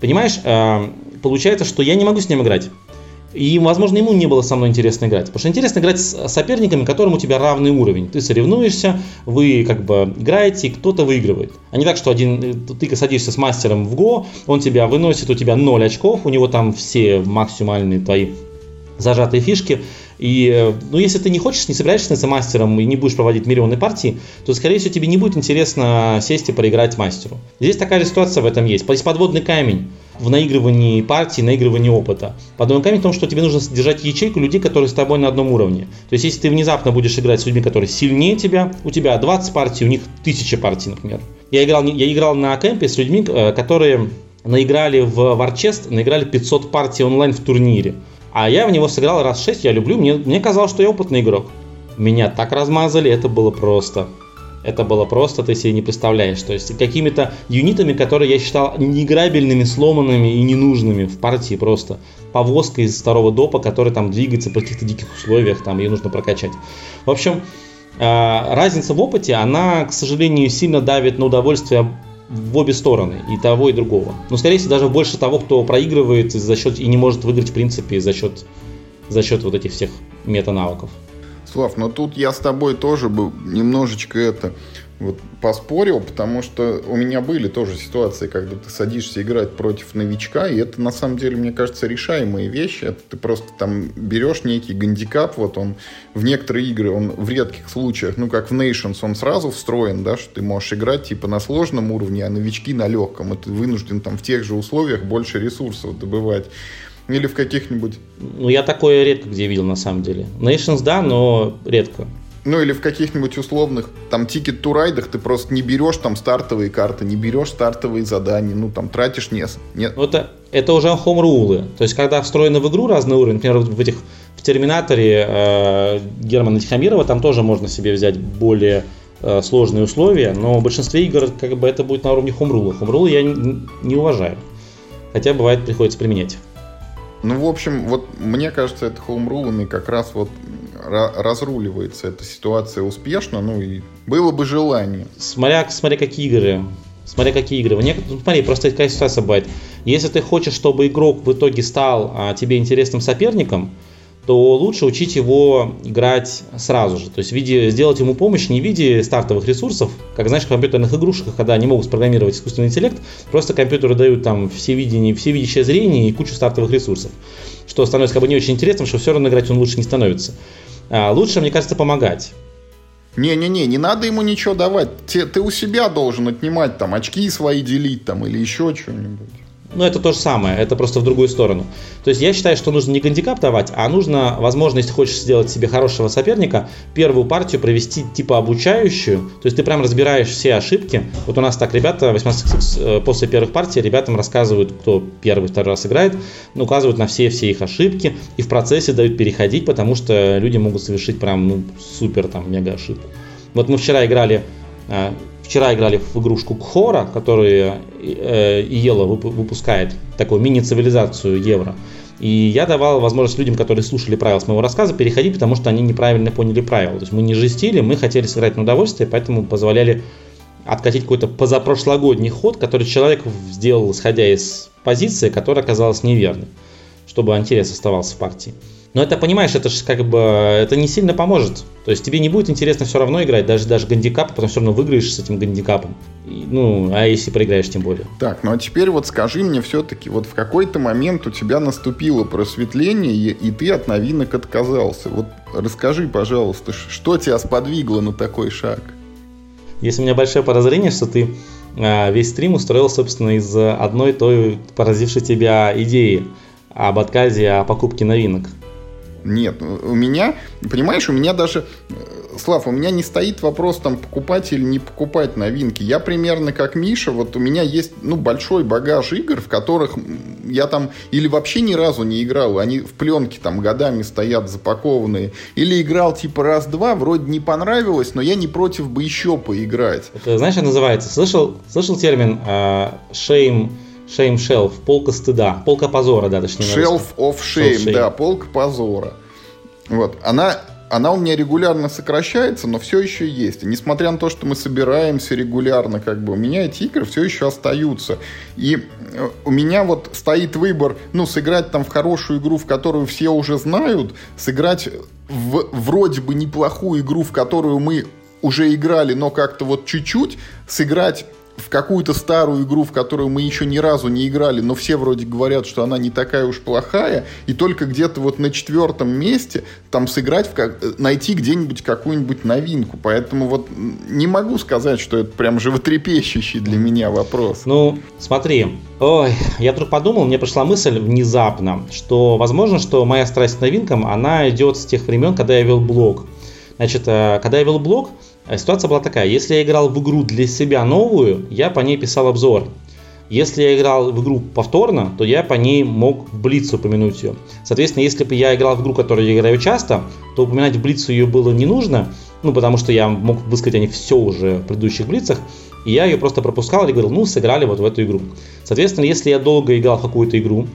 Понимаешь, э, получается, что я не могу с ним играть. И, возможно, ему не было со мной интересно играть. Потому что интересно играть с соперниками, которым у тебя равный уровень. Ты соревнуешься, вы как бы играете, и кто-то выигрывает. А не так, что один, ты садишься с мастером в Го, он тебя выносит, у тебя 0 очков, у него там все максимальные твои зажатые фишки. И, ну, если ты не хочешь, не собираешься становиться мастером и не будешь проводить миллионы партий, то, скорее всего, тебе не будет интересно сесть и проиграть мастеру. Здесь такая же ситуация в этом есть. Есть подводный камень в наигрывании партии, наигрывании опыта. Подводный камень в том, что тебе нужно держать ячейку людей, которые с тобой на одном уровне. То есть, если ты внезапно будешь играть с людьми, которые сильнее тебя, у тебя 20 партий, у них 1000 партий, например. Я играл, я играл на кемпе с людьми, э, которые наиграли в Warchest, наиграли 500 партий онлайн в турнире. А я в него сыграл раз 6, я люблю, мне, мне казалось, что я опытный игрок. Меня так размазали, это было просто. Это было просто, ты себе не представляешь. То есть какими-то юнитами, которые я считал неиграбельными, сломанными и ненужными в партии просто. Повозка из второго допа, который там двигается при каких-то диких условиях, там ее нужно прокачать. В общем, а, разница в опыте, она, к сожалению, сильно давит на удовольствие в обе стороны, и того, и другого. Но, скорее всего, даже больше того, кто проигрывает за счет и не может выиграть, в принципе, за счет, за счет вот этих всех мета-навыков. Слав, но тут я с тобой тоже бы немножечко это вот поспорил, потому что у меня были тоже ситуации, когда ты садишься играть против новичка, и это на самом деле, мне кажется, решаемые вещи. Это ты просто там берешь некий гандикап, вот он в некоторые игры, он в редких случаях, ну как в Nations, он сразу встроен, да, что ты можешь играть типа на сложном уровне, а новички на легком, и ты вынужден там в тех же условиях больше ресурсов добывать. Или в каких-нибудь... Ну, я такое редко где видел, на самом деле. Nations, да, но редко. Ну или в каких-нибудь условных, там, тикет турайдах ты просто не берешь там стартовые карты, не берешь стартовые задания, ну там тратишь не... Нет. Ну, это, это уже home рулы. То есть, когда встроены в игру разные уровни, например, в этих в Терминаторе э, Германа Тихомирова, там тоже можно себе взять более э, сложные условия, но в большинстве игр как бы это будет на уровне хомрула. Хомрулы я не, не уважаю. Хотя бывает приходится применять. Ну, в общем, вот мне кажется, это хоумрулами как раз вот разруливается эта ситуация успешно, ну и было бы желание. Смотря, смотря какие игры. Смотря какие игры. Ну, смотри, просто такая ситуация бывает. Если ты хочешь, чтобы игрок в итоге стал а, тебе интересным соперником, то лучше учить его играть сразу же. То есть в виде, сделать ему помощь не в виде стартовых ресурсов, как знаешь, в компьютерных игрушках, когда они могут спрограммировать искусственный интеллект, просто компьютеры дают там все видение, все видящее зрение и кучу стартовых ресурсов. Что становится как бы не очень интересным, что все равно играть он лучше не становится. А лучше, мне кажется, помогать. Не-не-не, не надо ему ничего давать. Ты, ты у себя должен отнимать там очки свои делить там или еще что-нибудь. Ну, это то же самое, это просто в другую сторону. То есть я считаю, что нужно не гандикап давать, а нужно, возможно, если хочешь сделать себе хорошего соперника, первую партию провести типа обучающую. То есть ты прям разбираешь все ошибки. Вот у нас так ребята, 18 э, после первых партий ребятам рассказывают, кто первый, второй раз играет, ну, указывают на все-все их ошибки и в процессе дают переходить, потому что люди могут совершить прям, ну, супер там мега ошибку. Вот мы вчера играли э, Вчера играли в игрушку Кхора, которую э, Иела выпускает, такую мини-цивилизацию евро. И я давал возможность людям, которые слушали правила с моего рассказа, переходить, потому что они неправильно поняли правила. То есть мы не жестили, мы хотели сыграть на удовольствие, поэтому позволяли откатить какой-то позапрошлогодний ход, который человек сделал, исходя из позиции, которая оказалась неверной, чтобы интерес оставался в партии. Но это, понимаешь, это же как бы, это не сильно поможет. То есть тебе не будет интересно все равно играть, даже, даже гандикап, потом все равно выиграешь с этим гандикапом. И, ну, а если проиграешь, тем более. Так, ну а теперь вот скажи мне все-таки, вот в какой-то момент у тебя наступило просветление, и, и ты от новинок отказался. Вот расскажи, пожалуйста, что тебя сподвигло на такой шаг? Есть у меня большое подозрение, что ты а, весь стрим устроил, собственно, из одной той поразившей тебя идеи об отказе о покупке новинок. Нет, у меня, понимаешь, у меня даже, э, Слав, у меня не стоит вопрос там покупать или не покупать новинки. Я примерно как Миша, вот у меня есть, ну, большой багаж игр, в которых я там или вообще ни разу не играл, они в пленке там годами стоят запакованные, или играл типа раз-два, вроде не понравилось, но я не против бы еще поиграть. Это, знаешь, что называется? Слышал, слышал термин uh, shame Shame Shelf, полка стыда, полка позора, да, точнее. Shelf of shame, shame, да, полка позора. Вот, она она у меня регулярно сокращается, но все еще есть. И несмотря на то, что мы собираемся регулярно, как бы, у меня эти игры все еще остаются. И э, у меня вот стоит выбор, ну, сыграть там в хорошую игру, в которую все уже знают, сыграть в вроде бы неплохую игру, в которую мы уже играли, но как-то вот чуть-чуть, сыграть в какую-то старую игру, в которую мы еще ни разу не играли, но все вроде говорят, что она не такая уж плохая, и только где-то вот на четвертом месте там сыграть, в как... найти где-нибудь какую-нибудь новинку. Поэтому вот не могу сказать, что это прям животрепещущий для меня вопрос. Ну, смотри, ой, я вдруг подумал, мне пришла мысль внезапно, что возможно, что моя страсть к новинкам, она идет с тех времен, когда я вел блог. Значит, э, когда я вел блог, ситуация была такая, если я играл в игру для себя новую, я по ней писал обзор. Если я играл в игру повторно, то я по ней мог в Блиц упомянуть ее. Соответственно, если бы я играл в игру, которую я играю часто, то упоминать в Блицу ее было не нужно, ну, потому что я мог высказать о ней все уже в предыдущих Блицах, и я ее просто пропускал и говорил, ну, сыграли вот в эту игру. Соответственно, если я долго играл в какую-то игру,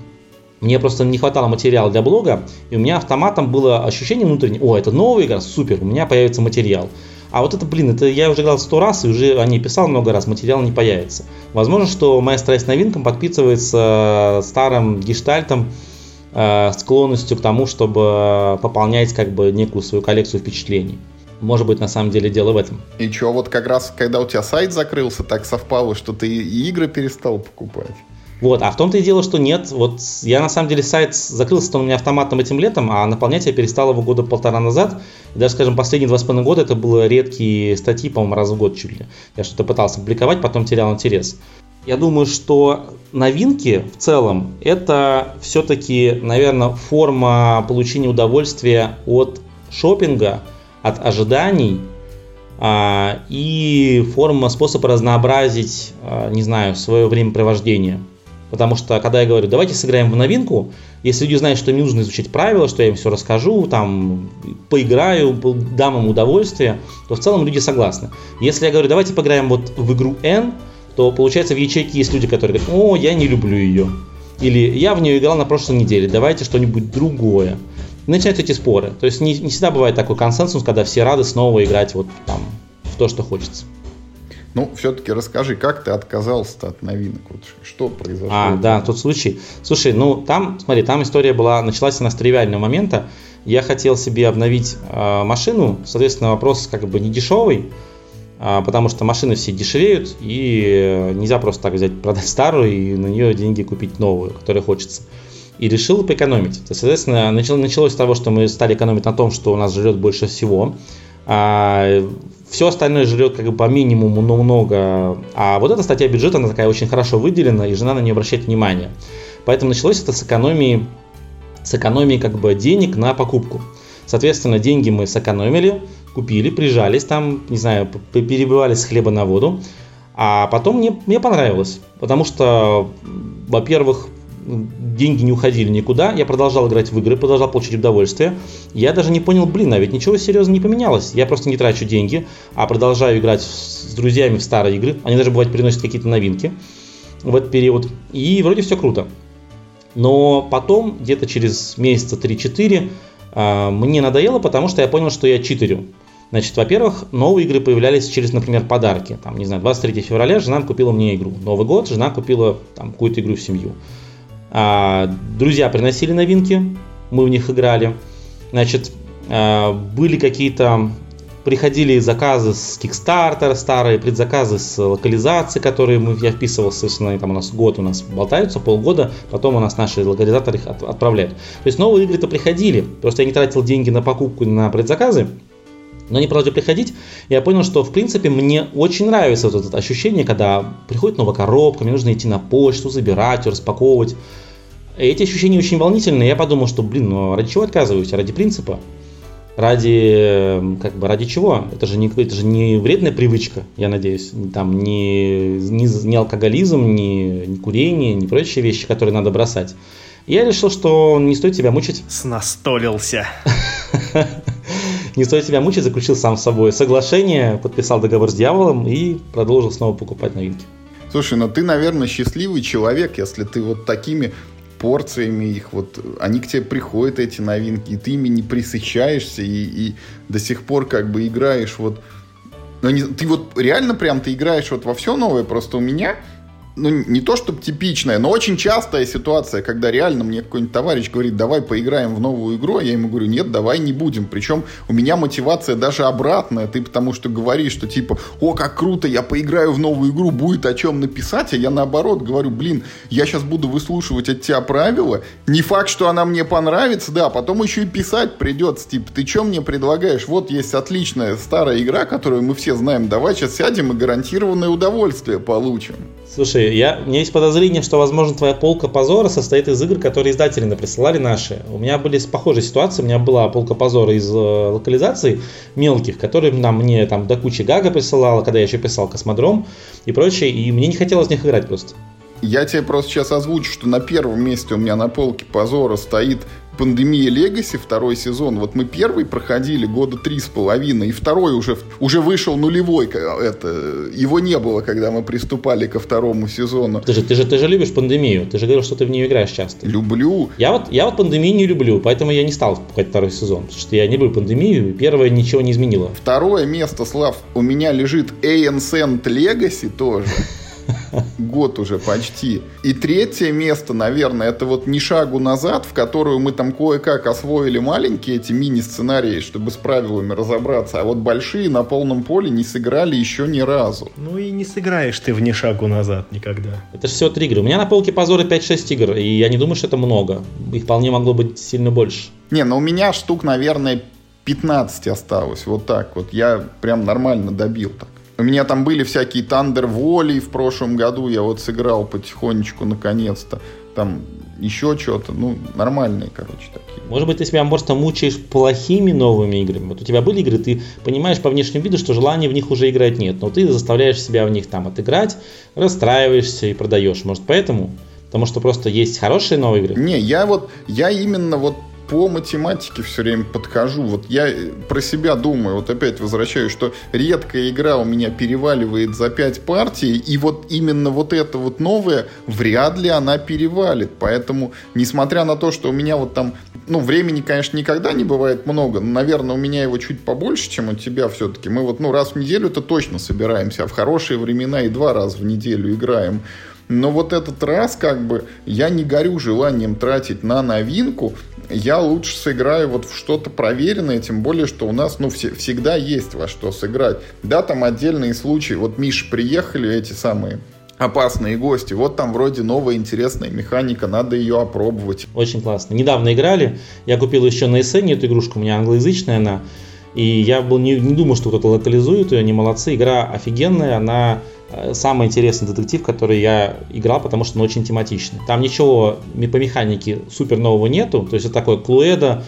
мне просто не хватало материала для блога, и у меня автоматом было ощущение внутреннее, о, это новая игра, супер, у меня появится материал. А вот это, блин, это я уже играл сто раз и уже о ней писал много раз, материал не появится. Возможно, что моя страсть новинкам подписывается э, старым гештальтом, э, склонностью к тому, чтобы пополнять как бы некую свою коллекцию впечатлений. Может быть, на самом деле дело в этом. И что, вот как раз, когда у тебя сайт закрылся, так совпало, что ты и игры перестал покупать? Вот, а в том-то и дело, что нет. Вот я на самом деле сайт закрылся у меня автоматом этим летом, а наполнять я перестал его года полтора назад. И даже, скажем, последние два с половиной года это было редкие статьи, по-моему, раз в год чуть ли. Я что-то пытался публиковать, потом терял интерес. Я думаю, что новинки в целом это все-таки, наверное, форма получения удовольствия от шопинга, от ожиданий а, и форма, способ разнообразить, а, не знаю, свое времяпровождение. Потому что, когда я говорю, давайте сыграем в новинку, если люди знают, что им нужно изучить правила, что я им все расскажу, там, поиграю, дам им удовольствие, то в целом люди согласны. Если я говорю, давайте поиграем вот в игру N, то получается в ячейке есть люди, которые говорят, о, я не люблю ее. Или я в нее играл на прошлой неделе, давайте что-нибудь другое. И начинаются эти споры. То есть не, не всегда бывает такой консенсус, когда все рады снова играть вот там в то, что хочется. Ну, все-таки расскажи, как ты отказался от новинок? Вот что произошло? А, да, тот случай. Слушай, ну там, смотри, там история была, началась она с тривиального момента. Я хотел себе обновить э, машину, соответственно, вопрос как бы не дешевый, э, потому что машины все дешевеют, и нельзя просто так взять, продать старую и на нее деньги купить новую, которая хочется. И решил поэкономить. Соответственно, началось с того, что мы стали экономить на том, что у нас жрет больше всего. А, все остальное жрет как бы по минимуму, но много. А вот эта статья бюджета, она такая очень хорошо выделена, и жена на нее обращает внимание. Поэтому началось это с экономии, с экономии как бы денег на покупку. Соответственно, деньги мы сэкономили, купили, прижались там, не знаю, перебивались с хлеба на воду. А потом мне, мне понравилось, потому что, во-первых, деньги не уходили никуда, я продолжал играть в игры, продолжал получить удовольствие. Я даже не понял, блин, а ведь ничего серьезно не поменялось. Я просто не трачу деньги, а продолжаю играть с друзьями в старые игры. Они даже бывает приносят какие-то новинки в этот период. И вроде все круто. Но потом, где-то через месяца 3-4, а, мне надоело, потому что я понял, что я читерю. Значит, во-первых, новые игры появлялись через, например, подарки. Там, не знаю, 23 февраля жена купила мне игру. Новый год жена купила там какую-то игру в семью. А, друзья приносили новинки, мы в них играли. Значит, а, были какие-то приходили заказы с Kickstarter, старые предзаказы с локализации, которые мы, я вписывал, соответственно, там у нас год у нас болтаются, полгода, потом у нас наши локализаторы их отправляют. То есть новые игры-то приходили, просто я не тратил деньги на покупку на предзаказы, но они продолжали приходить, я понял, что, в принципе, мне очень нравится вот это ощущение, когда приходит новая коробка, мне нужно идти на почту, забирать, распаковывать. Эти ощущения очень волнительные. Я подумал, что, блин, ну ради чего отказываюсь? Ради принципа. Ради, как бы, ради чего? Это же не, это же не вредная привычка, я надеюсь. Там не, не, не алкоголизм, не, не курение, не прочие вещи, которые надо бросать. Я решил, что не стоит себя мучить. Снастолился. Не стоит себя мучить, заключил сам с собой соглашение, подписал договор с дьяволом и продолжил снова покупать новинки. Слушай, ну ты, наверное, счастливый человек, если ты вот такими порциями их, вот они к тебе приходят, эти новинки, и ты ими не присыщаешься, и, и до сих пор как бы играешь вот... Но не, ты вот реально прям ты играешь вот во все новое, просто у меня ну, не то чтобы типичная, но очень частая ситуация, когда реально мне какой-нибудь товарищ говорит, давай поиграем в новую игру, а я ему говорю, нет, давай не будем. Причем у меня мотивация даже обратная. Ты потому что говоришь, что типа, о, как круто, я поиграю в новую игру, будет о чем написать, а я наоборот говорю, блин, я сейчас буду выслушивать от тебя правила, не факт, что она мне понравится, да, потом еще и писать придется, типа, ты что мне предлагаешь? Вот есть отличная старая игра, которую мы все знаем, давай сейчас сядем и гарантированное удовольствие получим. Слушай, я, у меня есть подозрение, что, возможно, твоя полка позора состоит из игр, которые издатели наприсылали наши. У меня были похожие ситуации. У меня была полка позора из э, локализаций мелких, которые нам, мне там до кучи гага присылала, когда я еще писал Космодром и прочее, и мне не хотелось в них играть просто. Я тебе просто сейчас озвучу, что на первом месте у меня на полке позора стоит Пандемия Легаси, второй сезон. Вот мы первый проходили года три с половиной, и второй уже, уже вышел нулевой. Это, его не было, когда мы приступали ко второму сезону. Ты же, ты же, ты же любишь пандемию. Ты же говорил, что ты в нее играешь часто. Люблю. Я вот, я вот пандемию не люблю, поэтому я не стал покупать второй сезон. Потому что я не люблю пандемию, и первое ничего не изменило. Второе место, Слав, у меня лежит Ancient Legacy тоже. Год уже почти. И третье место, наверное, это вот «Ни шагу назад», в которую мы там кое-как освоили маленькие эти мини-сценарии, чтобы с правилами разобраться, а вот большие на полном поле не сыграли еще ни разу. Ну и не сыграешь ты в «Ни шагу назад» никогда. Это же все три игры. У меня на полке позора 5-6 игр, и я не думаю, что это много. Их вполне могло быть сильно больше. Не, но у меня штук, наверное, 15 осталось. Вот так вот. Я прям нормально добил так. У меня там были всякие Тандер Воли в прошлом году, я вот сыграл потихонечку наконец-то. Там еще что-то, ну, нормальные, короче, такие. Может быть, ты себя просто мучаешь плохими новыми играми. Вот у тебя были игры, ты понимаешь по внешнему виду, что желания в них уже играть нет, но ты заставляешь себя в них там отыграть, расстраиваешься и продаешь. Может, поэтому? Потому что просто есть хорошие новые игры? Не, я вот, я именно вот по математике все время подхожу. Вот я про себя думаю, вот опять возвращаюсь, что редкая игра у меня переваливает за 5 партий, и вот именно вот эта вот новая, вряд ли она перевалит. Поэтому, несмотря на то, что у меня вот там, ну, времени, конечно, никогда не бывает много, но, наверное, у меня его чуть побольше, чем у тебя все-таки. Мы вот, ну, раз в неделю это точно собираемся, а в хорошие времена и два раза в неделю играем. Но вот этот раз, как бы, я не горю желанием тратить на новинку, я лучше сыграю вот в что-то проверенное, тем более, что у нас, ну, все, всегда есть во что сыграть. Да, там отдельные случаи. Вот Миша приехали эти самые опасные гости. Вот там вроде новая интересная механика, надо ее опробовать. Очень классно. Недавно играли, я купил еще на SN эту игрушку, у меня англоязычная она. И я был не, не думал, что кто-то локализует ее, они молодцы. Игра офигенная, она самый интересный детектив, который я играл, потому что он очень тематичный. Там ничего по механике супер нового нету, то есть это такое клуэда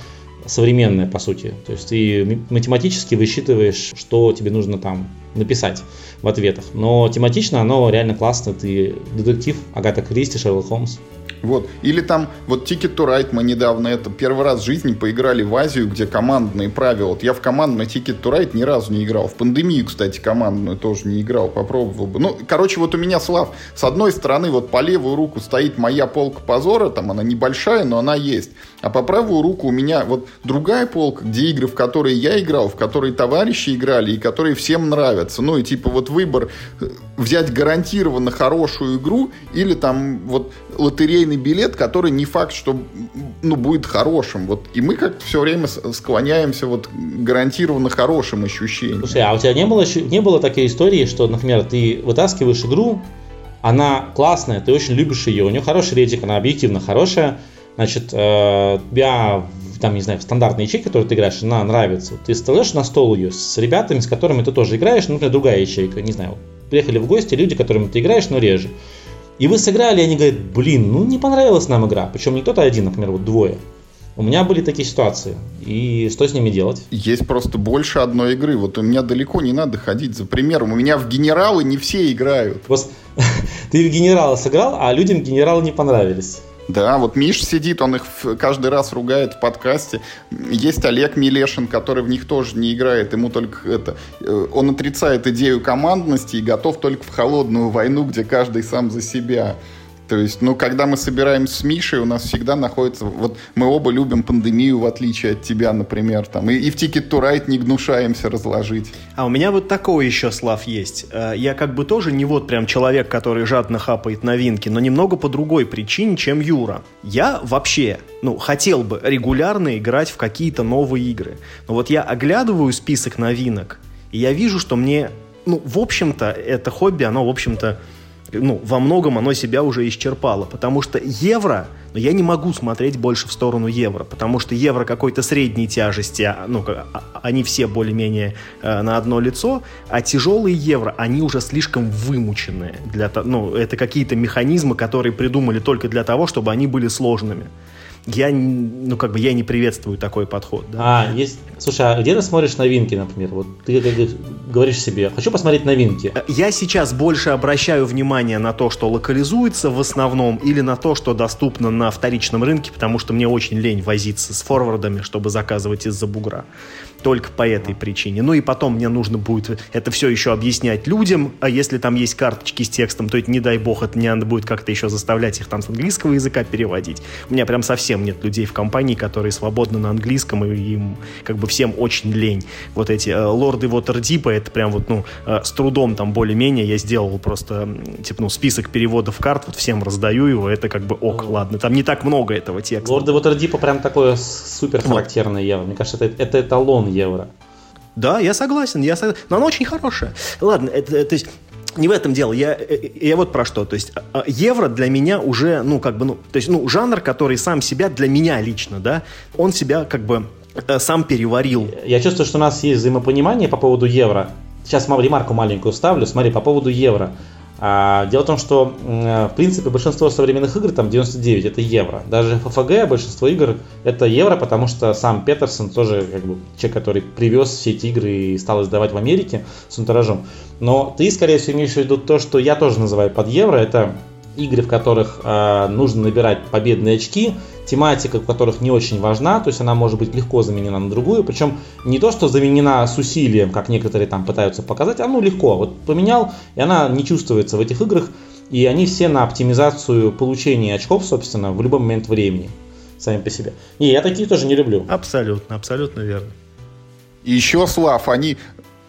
современное, по сути. То есть ты математически высчитываешь, что тебе нужно там написать в ответах. Но тематично оно реально классно. Ты детектив Агата Кристи, Шерлок Холмс. Вот. Или там, вот Ticket to Ride мы недавно это первый раз в жизни поиграли в Азию, где командные правила. Вот я в командный Ticket to Ride ни разу не играл. В пандемию, кстати, командную тоже не играл, попробовал бы. Ну, короче, вот у меня, Слав, с одной стороны, вот по левую руку стоит моя полка позора, там она небольшая, но она есть. А по правую руку у меня вот другая полка, где игры, в которые я играл, в которые товарищи играли и которые всем нравятся. Ну и типа вот выбор э, взять гарантированно хорошую игру или там вот лотерейный билет, который не факт, что ну, будет хорошим. Вот. И мы как-то все время склоняемся вот гарантированно хорошим ощущением. Слушай, а у тебя не было, не было такой истории, что, например, ты вытаскиваешь игру, она классная, ты очень любишь ее, у нее хороший рейтинг, она объективно хорошая, значит, э, тебя там, не знаю, в стандартной ячейке, которую ты играешь, она нравится, ты ставишь на стол ее с ребятами, с которыми ты тоже играешь, ну, например, другая ячейка, не знаю, приехали в гости люди, которыми ты играешь, но реже. И вы сыграли, и они говорят, блин, ну не понравилась нам игра. Причем не кто-то один, например, вот двое. У меня были такие ситуации. И что с ними делать? Есть просто больше одной игры. Вот у меня далеко не надо ходить за примером. У меня в генералы не все играют. Вот, ты в генерала сыграл, а людям генералы не понравились. Да, вот Миш сидит, он их каждый раз ругает в подкасте. Есть Олег Милешин, который в них тоже не играет, ему только это... Э, он отрицает идею командности и готов только в холодную войну, где каждый сам за себя. То есть, ну, когда мы собираемся с Мишей, у нас всегда находится... Вот мы оба любим пандемию, в отличие от тебя, например. Там, и, и в Ticket to Ride не гнушаемся разложить. А у меня вот такое еще, Слав, есть. Э, я как бы тоже не вот прям человек, который жадно хапает новинки, но немного по другой причине, чем Юра. Я вообще, ну, хотел бы регулярно играть в какие-то новые игры. Но вот я оглядываю список новинок, и я вижу, что мне ну, в общем-то, это хобби, оно, в общем-то, ну, во многом оно себя уже исчерпало, потому что евро, но я не могу смотреть больше в сторону евро, потому что евро какой-то средней тяжести, а, ну, а, а, они все более-менее э, на одно лицо, а тяжелые евро, они уже слишком вымученные. Для, ну, это какие-то механизмы, которые придумали только для того, чтобы они были сложными я, ну, как бы, я не приветствую такой подход. Да? А, есть... Слушай, а где ты смотришь новинки, например? Вот ты, говоришь себе, хочу посмотреть новинки. Э, я сейчас больше обращаю внимание на то, что локализуется в основном, или на то, что доступно на вторичном рынке, потому что мне очень лень возиться с форвардами, чтобы заказывать из-за бугра только по этой причине. Ну и потом мне нужно будет это все еще объяснять людям, а если там есть карточки с текстом, то это, не дай бог, это не надо будет как-то еще заставлять их там с английского языка переводить. У меня прям совсем нет людей в компании, которые свободны на английском, и им как бы всем очень лень. Вот эти э, лорды Waterdeep, это прям вот, ну, э, с трудом там более-менее я сделал просто, типа, ну, список переводов карт, вот всем раздаю его, это как бы ок, ладно, там не так много этого текста. Лорды Waterdeep прям такое супер характерное явно. Мне кажется, это, это эталон евро. Да, я согласен, я согласен. Но она очень хорошая. Ладно, это, то есть не в этом дело. Я, я вот про что. То есть а, а, евро для меня уже, ну, как бы, ну, то есть, ну, жанр, который сам себя, для меня лично, да, он себя как бы э, сам переварил. Я чувствую, что у нас есть взаимопонимание по поводу евро. Сейчас ремарку маленькую ставлю. Смотри, по поводу евро. А, дело в том, что в принципе большинство современных игр, там 99, это евро. Даже FFG, большинство игр это евро, потому что сам Петерсон тоже как бы человек, который привез все эти игры и стал издавать в Америке с антуражом. Но ты, скорее всего, имеешь в виду то, что я тоже называю под евро, это игры, в которых э, нужно набирать победные очки, тематика в которых не очень важна, то есть она может быть легко заменена на другую, причем не то, что заменена с усилием, как некоторые там пытаются показать, а ну легко, вот поменял, и она не чувствуется в этих играх, и они все на оптимизацию получения очков, собственно, в любой момент времени, сами по себе. И я такие тоже не люблю. Абсолютно, абсолютно верно. И еще, Слав, они,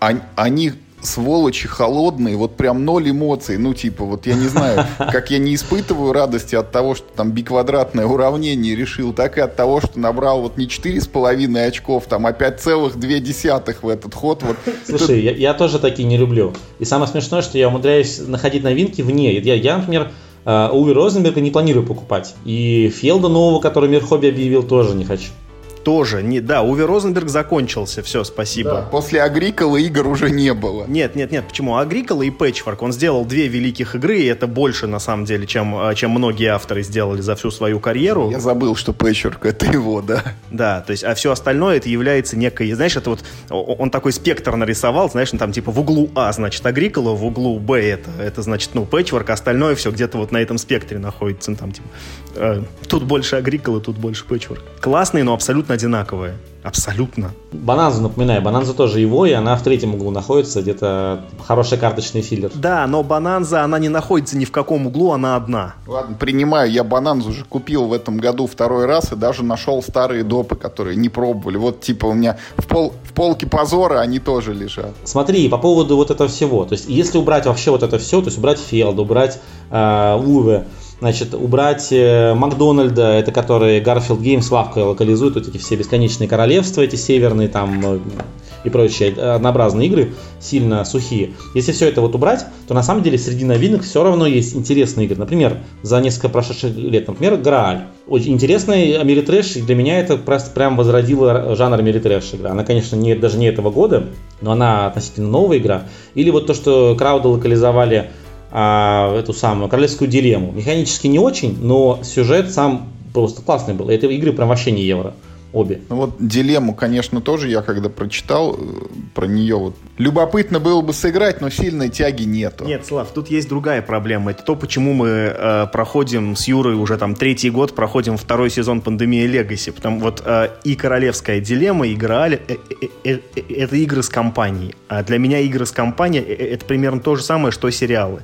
они, они сволочи холодные, вот прям ноль эмоций. Ну, типа, вот я не знаю, как я не испытываю радости от того, что там биквадратное уравнение решил, так и от того, что набрал вот не 4,5 очков, там, а 5,2 в этот ход. Вот. Слушай, я, я тоже такие не люблю. И самое смешное, что я умудряюсь находить новинки вне. Я, я например, э, Уви Розенберга не планирую покупать. И Фелда нового, который Мир Хобби объявил, тоже не хочу тоже не... Да, Уве Розенберг закончился, все, спасибо. Да, после Агрикола игр уже не было. Нет, нет, нет, почему? Агрикола и Пэтчворк, он сделал две великих игры, и это больше, на самом деле, чем, а, чем многие авторы сделали за всю свою карьеру. Я забыл, что Пэтчворк это его, да. Да, то есть, а все остальное это является некой, знаешь, это вот, он такой спектр нарисовал, знаешь, ну, там типа в углу А, значит, Агрикола, в углу Б это, это значит, ну, Пэтчворк, а остальное все где-то вот на этом спектре находится, ну, там, типа, тут больше Агрикола, тут больше Пэтчворк. Классные, но абсолютно одинаковые. Абсолютно. Бананзу, напоминаю, Бананза тоже его, и она в третьем углу находится, где-то хороший карточный филлер. Да, но Бананза, она не находится ни в каком углу, она одна. Ладно, принимаю, я Бананзу уже купил в этом году второй раз и даже нашел старые допы, которые не пробовали. Вот типа у меня в, пол, в полке позора они тоже лежат. Смотри, по поводу вот этого всего, то есть если убрать вообще вот это все, то есть убрать Фелд, убрать э, Уве, Значит, убрать э, Макдональда, это который Garphill Games лавкой локализует, вот эти все бесконечные королевства, эти северные там э, и прочие однообразные игры, сильно сухие. Если все это вот убрать, то на самом деле среди новинок все равно есть интересные игры. Например, за несколько прошедших лет, например, Грааль. Очень интересный Ameritrash, и для меня это просто прям возродило жанр Ameritrash игра. Она, конечно, не, даже не этого года, но она относительно новая игра. Или вот то, что крауды локализовали а, эту самую королевскую дилемму. Механически не очень, но сюжет сам просто классный был. Это игры прям вообще не евро. Обе. Ну вот дилемму, конечно, тоже я когда прочитал э, про нее, вот любопытно было бы сыграть, но сильной тяги нету. Нет, Слав, тут есть другая проблема. Это то, почему мы э, проходим с Юрой уже там третий год, проходим второй сезон пандемии Легаси. Потому вот э, и Королевская дилемма, и Грааль э, э, э, э, это игры с компанией. А для меня игры с компанией э, это примерно то же самое, что сериалы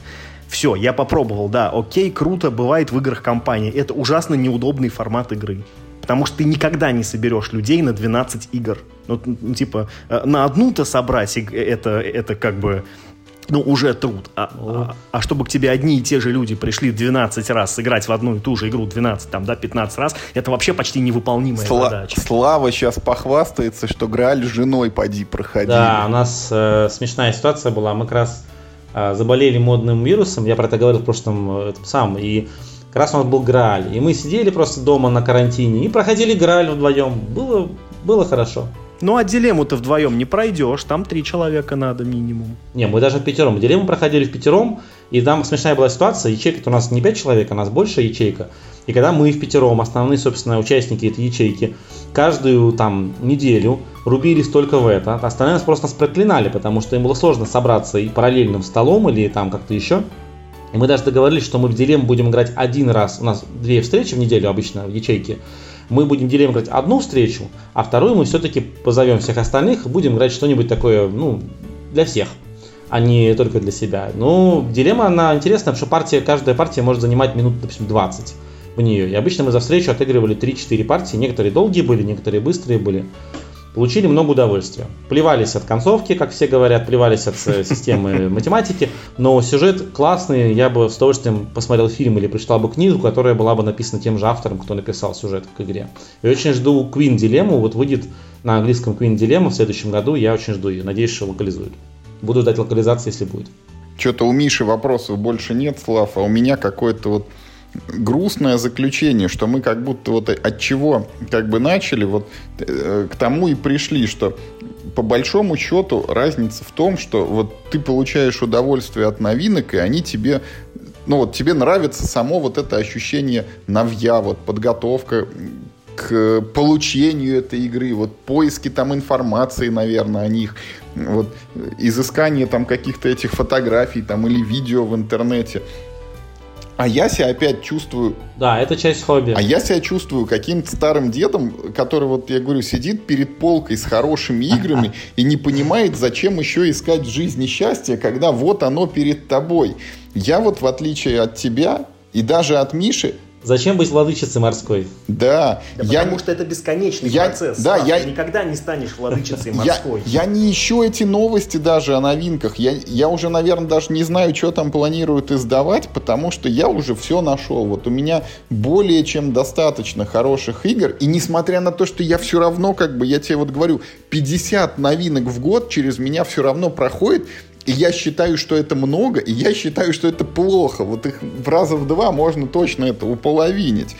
Все, я попробовал, да, окей, круто, бывает в играх компании. Это ужасно неудобный формат игры. Потому что ты никогда не соберешь людей на 12 игр. Ну, ну типа, э, на одну-то собрать это, это как бы ну, уже труд. А, а, а чтобы к тебе одни и те же люди пришли 12 раз сыграть в одну и ту же игру 12, там, да, 15 раз, это вообще почти невыполнимая Сла- задача. Слава сейчас похвастается, что Грааль с женой поди проходили. Да, у нас э, смешная ситуация была. Мы как раз э, заболели модным вирусом, я про это говорил в прошлом э, этом самом, и как раз у нас был Грааль. И мы сидели просто дома на карантине и проходили Грааль вдвоем. Было, было хорошо. Ну, а дилемму ты вдвоем не пройдешь, там три человека надо минимум. Не, мы даже в пятером. Дилемму проходили в пятером, и там смешная была ситуация, ячейка у нас не пять человек, у нас больше ячейка. И когда мы в пятером, основные, собственно, участники этой ячейки, каждую там неделю рубились только в это, остальные нас просто нас проклинали, потому что им было сложно собраться и параллельным столом или там как-то еще. И мы даже договорились, что мы в дилемму будем играть один раз. У нас две встречи в неделю обычно в ячейке мы будем делим играть одну встречу, а вторую мы все-таки позовем всех остальных, будем играть что-нибудь такое, ну, для всех, а не только для себя. Ну, дилемма, она интересная, потому что партия, каждая партия может занимать минут, допустим, 20 в нее. И обычно мы за встречу отыгрывали 3-4 партии, некоторые долгие были, некоторые быстрые были получили много удовольствия. Плевались от концовки, как все говорят, плевались от э, системы математики, но сюжет классный, я бы с удовольствием посмотрел фильм или прочитал бы книгу, которая была бы написана тем же автором, кто написал сюжет к игре. И очень жду Queen Дилемму, вот выйдет на английском Queen Dilemma в следующем году, я очень жду ее, надеюсь, что локализуют. Буду ждать локализации, если будет. Что-то у Миши вопросов больше нет, Слав, а у меня какой-то вот грустное заключение, что мы как будто вот от чего как бы начали, вот э, к тому и пришли, что по большому счету разница в том, что вот ты получаешь удовольствие от новинок, и они тебе ну вот тебе нравится само вот это ощущение новья, вот подготовка к получению этой игры, вот поиски там информации, наверное, о них, вот изыскание там каких-то этих фотографий там или видео в интернете. А я себя опять чувствую... Да, это часть хобби. А я себя чувствую каким-то старым дедом, который, вот я говорю, сидит перед полкой с хорошими играми и не понимает, зачем еще искать в жизни счастье, когда вот оно перед тобой. Я вот, в отличие от тебя и даже от Миши, Зачем быть владычицей морской? Да. да я, потому что это бесконечный я, процесс. Да, я, ты никогда не станешь владычицей морской. Я, я не ищу эти новости даже о новинках. Я, я уже, наверное, даже не знаю, что там планируют издавать, потому что я уже все нашел. Вот у меня более чем достаточно хороших игр. И несмотря на то, что я все равно, как бы, я тебе вот говорю, 50 новинок в год через меня все равно проходит, и я считаю, что это много, и я считаю, что это плохо. Вот их в раза в два можно точно это уполовинить.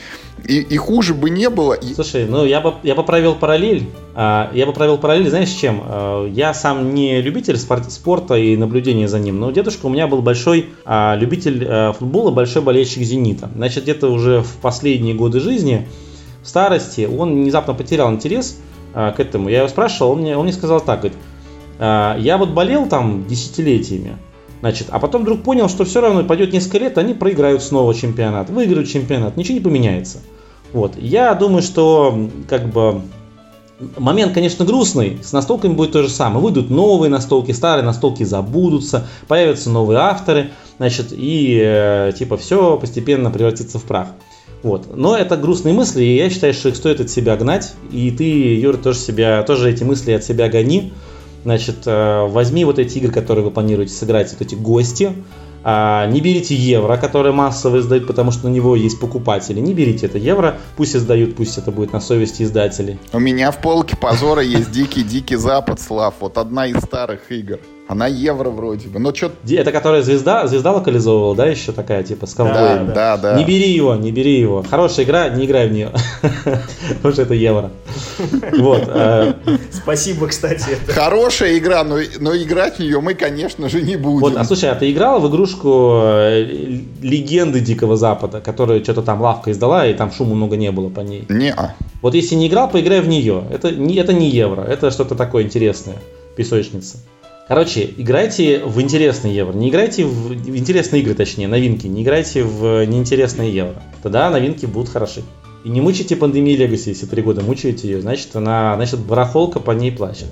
И, и хуже бы не было. Слушай, ну я бы, я бы провел параллель. А, я бы провел параллель, знаешь, с чем? А, я сам не любитель спорта и наблюдения за ним, но дедушка у меня был большой а, любитель футбола, большой болельщик «Зенита». Значит, где-то уже в последние годы жизни, в старости, он внезапно потерял интерес к этому. Я его спрашивал, он мне, он мне сказал так, говорит, я вот болел там десятилетиями, значит, а потом вдруг понял, что все равно пойдет несколько лет, они проиграют снова чемпионат, выиграют чемпионат, ничего не поменяется. Вот. Я думаю, что как бы момент, конечно, грустный. С настолками будет то же самое. Выйдут новые настолки, старые настолки забудутся, появятся новые авторы, значит, и э, типа все постепенно превратится в прах. Вот. Но это грустные мысли, и я считаю, что их стоит от себя гнать. И ты, Юра, тоже, себя, тоже эти мысли от себя гони. Значит, э, возьми вот эти игры, которые вы планируете сыграть, вот эти гости, а, не берите евро, который массово издают, потому что на него есть покупатели. Не берите это евро, пусть издают, пусть это будет на совести издателей. У меня в полке позора есть дикий-дикий запад, Слав. Вот одна из старых игр. Она евро вроде бы, но что Это которая звезда, звезда локализовывала, да, еще такая, типа, с ковбоем? Да, да, да. Не бери его, не бери его. Хорошая игра, не играй в нее. Потому что это евро. Вот. Э, Спасибо, кстати. Хорошая игра, но, но играть в нее мы, конечно же, не будем. Вот, а слушай, а ты играл в игрушку э, Легенды Дикого Запада, которую что-то там лавка издала, и там шума много не было по ней? Не. Вот если не играл, поиграй в нее. Это не, это не евро, это что-то такое интересное. Песочница. Короче, играйте в интересные евро. Не играйте в, в интересные игры, точнее, новинки. Не играйте в неинтересные евро. Тогда новинки будут хороши. И не мучайте пандемии Legacy, если три года мучаете ее, значит, она, значит, барахолка по ней плачет.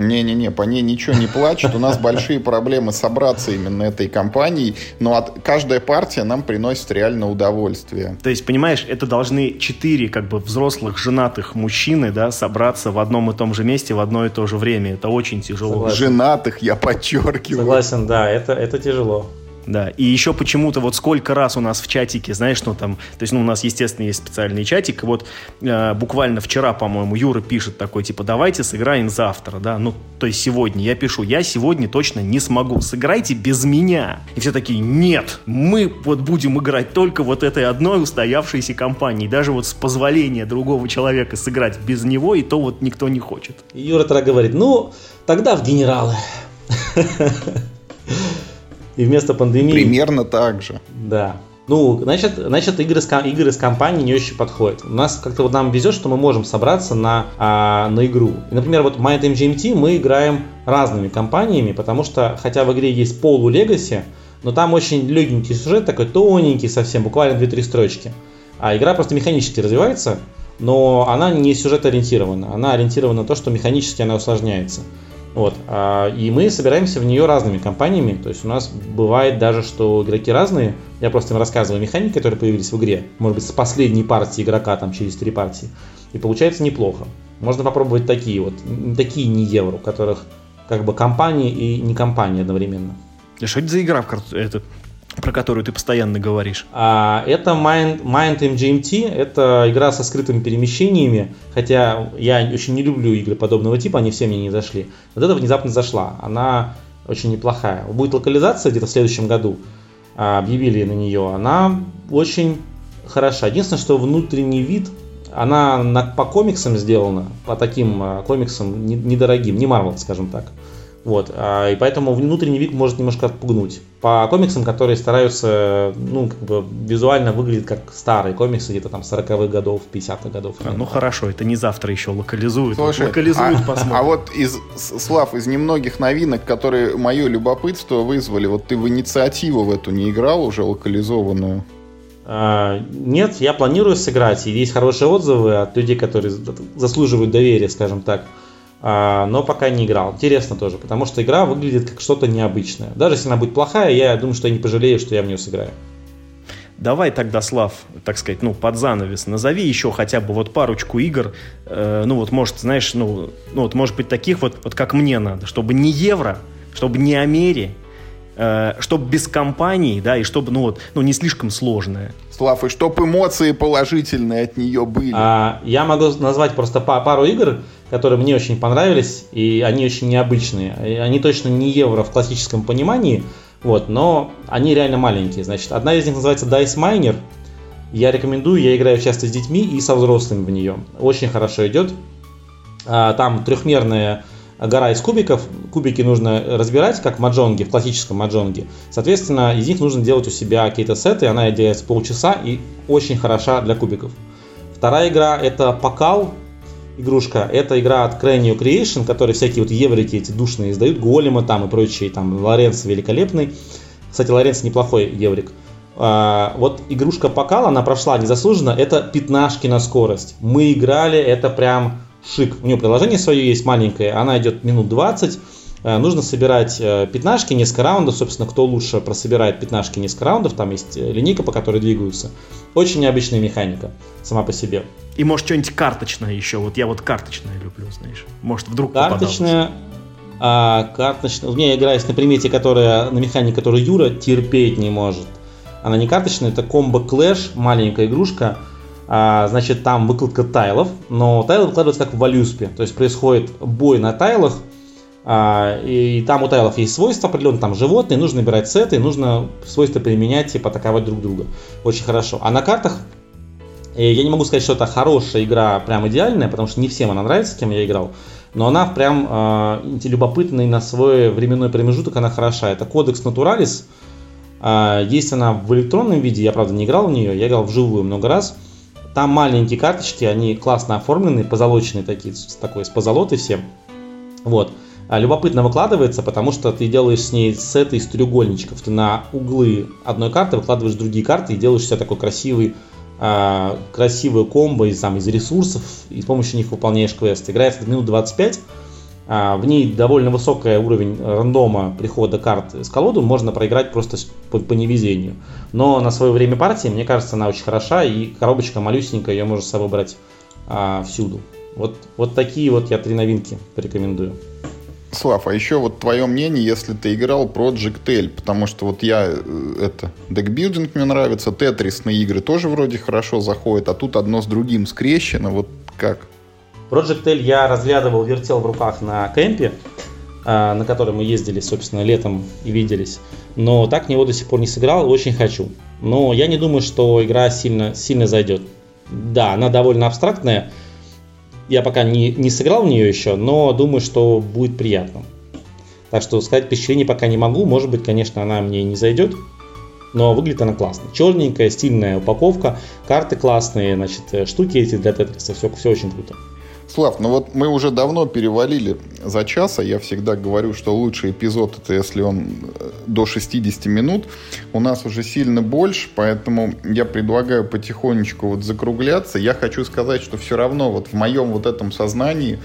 Не-не-не, по ней ничего не плачет. У нас большие проблемы собраться именно этой компанией, но от, каждая партия нам приносит реально удовольствие. То есть, понимаешь, это должны четыре как бы взрослых женатых мужчины, да, собраться в одном и том же месте в одно и то же время. Это очень тяжело. Согласен. Женатых, я подчеркиваю. Согласен, да, это, это тяжело. Да, и еще почему-то вот сколько раз у нас в чатике, знаешь, ну там, то есть, ну, у нас, естественно, есть специальный чатик, и вот э, буквально вчера, по-моему, Юра пишет такой, типа, давайте сыграем завтра, да, ну, то есть сегодня, я пишу, я сегодня точно не смогу, сыграйте без меня. И все такие, нет, мы вот будем играть только вот этой одной устоявшейся компанией, даже вот с позволения другого человека сыграть без него, и то вот никто не хочет. Юра тогда говорит, ну, тогда в генералы. И вместо пандемии... Примерно так же. Да. Ну, значит, значит игры, с, игры с компанией не очень подходят. У нас как-то вот нам везет, что мы можем собраться на, а, на игру. И, например, вот Mind MGMT мы играем разными компаниями, потому что, хотя в игре есть полу Legacy, но там очень легенький сюжет, такой тоненький совсем, буквально 2-3 строчки. А игра просто механически развивается, но она не сюжет ориентирована. Она ориентирована на то, что механически она усложняется. Вот. А, и мы собираемся в нее разными компаниями. То есть у нас бывает даже, что игроки разные. Я просто им рассказываю механики, которые появились в игре. Может быть, с последней партии игрока, там, через три партии. И получается неплохо. Можно попробовать такие вот, такие не евро, у которых как бы компании и не компании одновременно. А что это за игра, это, про которую ты постоянно говоришь? А, это Mind, Mind MGMT, это игра со скрытыми перемещениями, хотя я очень не люблю игры подобного типа, они все мне не зашли. Вот эта внезапно зашла, она очень неплохая. Будет локализация где-то в следующем году, а, объявили на нее, она очень хороша. Единственное, что внутренний вид, она на, по комиксам сделана, по таким а, комиксам недорогим, не Marvel, скажем так. Вот, а, и поэтому внутренний вид может немножко отпугнуть. По комиксам, которые стараются, ну, как бы визуально выглядят как старые комиксы, где-то там 40-х годов, 50-х годов. А, ну хорошо, это не завтра еще локализуют. Слушай, локализуют, а, посмотрим. А вот из, Слав, из немногих новинок, которые мое любопытство вызвали, вот ты в инициативу в эту не играл уже локализованную? А, нет, я планирую сыграть, и есть хорошие отзывы от людей, которые заслуживают доверия, скажем так. А, но пока не играл. Интересно тоже, потому что игра выглядит как что-то необычное. Даже если она будет плохая, я думаю, что я не пожалею, что я в нее сыграю. Давай тогда, Слав, так сказать, ну, под занавес, назови еще хотя бы вот парочку игр, э, ну, вот, может, знаешь, ну, ну, вот, может быть, таких вот, вот как мне надо, чтобы не евро, чтобы не Амери, э, чтобы без компаний, да, и чтобы, ну, вот, ну, не слишком сложное. Слав, и чтобы эмоции положительные от нее были. А, я могу назвать просто пару игр, которые мне очень понравились, и они очень необычные. Они точно не евро в классическом понимании, вот, но они реально маленькие. Значит, одна из них называется Dice Miner. Я рекомендую, я играю часто с детьми и со взрослыми в нее. Очень хорошо идет. А, там трехмерная гора из кубиков. Кубики нужно разбирать, как маджонги, в классическом маджонге. Соответственно, из них нужно делать у себя какие-то сеты. Она делается полчаса и очень хороша для кубиков. Вторая игра это Покал игрушка. Это игра от Cranio Creation, которые всякие вот еврики эти душные издают, голема там и прочие, там Лоренц великолепный. Кстати, Лоренц неплохой еврик. А, вот игрушка Покал, она прошла незаслуженно, это пятнашки на скорость. Мы играли, это прям шик. У нее приложение свое есть маленькое, она идет минут 20. А, нужно собирать э, пятнашки, несколько раундов. Собственно, кто лучше прособирает пятнашки несколько раундов, там есть э, линейка, по которой двигаются. Очень необычная механика сама по себе. И может что-нибудь карточное еще. Вот я вот карточное люблю, знаешь. Может вдруг Карточное, а, карточное. У меня играет на примете, которая на механике, которую Юра терпеть не может. Она не карточная, это комбо клэш, маленькая игрушка. А, значит, там выкладка тайлов, но тайлы выкладываются как в валюспе. То есть происходит бой на тайлах, и там у тайлов есть свойства определенные, там животные, нужно набирать сеты, нужно свойства применять, типа атаковать друг друга. Очень хорошо. А на картах и я не могу сказать, что это хорошая игра, прям идеальная, потому что не всем она нравится, с кем я играл. Но она прям э, любопытная на свой временной промежуток, она хороша. Это Codex Naturalis. Э, есть она в электронном виде, я правда не играл в нее, я играл вживую много раз. Там маленькие карточки, они классно оформлены, позолоченные такие, с такой, с позолотой все. Вот. А любопытно выкладывается, потому что ты делаешь с ней сеты из треугольничков. Ты на углы одной карты выкладываешь другие карты и делаешь себе такой красивый э, комбо из, там, из ресурсов, и с помощью них выполняешь квест. Играется минут 25. А, в ней довольно высокий уровень рандома прихода карт с колоду, можно проиграть просто по, по невезению. Но на свое время партии, мне кажется, она очень хороша, и коробочка малюсенькая, ее можно с собой брать а, всюду. Вот, вот такие вот я три новинки порекомендую. Слав, а еще вот твое мнение, если ты играл Project L, потому что вот я, э, это, декбилдинг мне нравится, тетрисные игры тоже вроде хорошо заходят, а тут одно с другим скрещено, вот как? Project L я разглядывал, вертел в руках на кемпе, а, на который мы ездили, собственно, летом и виделись. Но так него до сих пор не сыграл, очень хочу. Но я не думаю, что игра сильно, сильно зайдет. Да, она довольно абстрактная, я пока не, не сыграл в нее еще, но думаю, что будет приятно. Так что сказать впечатление пока не могу. Может быть, конечно, она мне не зайдет. Но выглядит она классно. Черненькая, стильная упаковка, карты классные, значит, э, штуки эти для тетриса, все, все очень круто. Слав, ну вот мы уже давно перевалили за час, а я всегда говорю, что лучший эпизод это если он э, до 60 минут. У нас уже сильно больше, поэтому я предлагаю потихонечку вот закругляться. Я хочу сказать, что все равно вот в моем вот этом сознании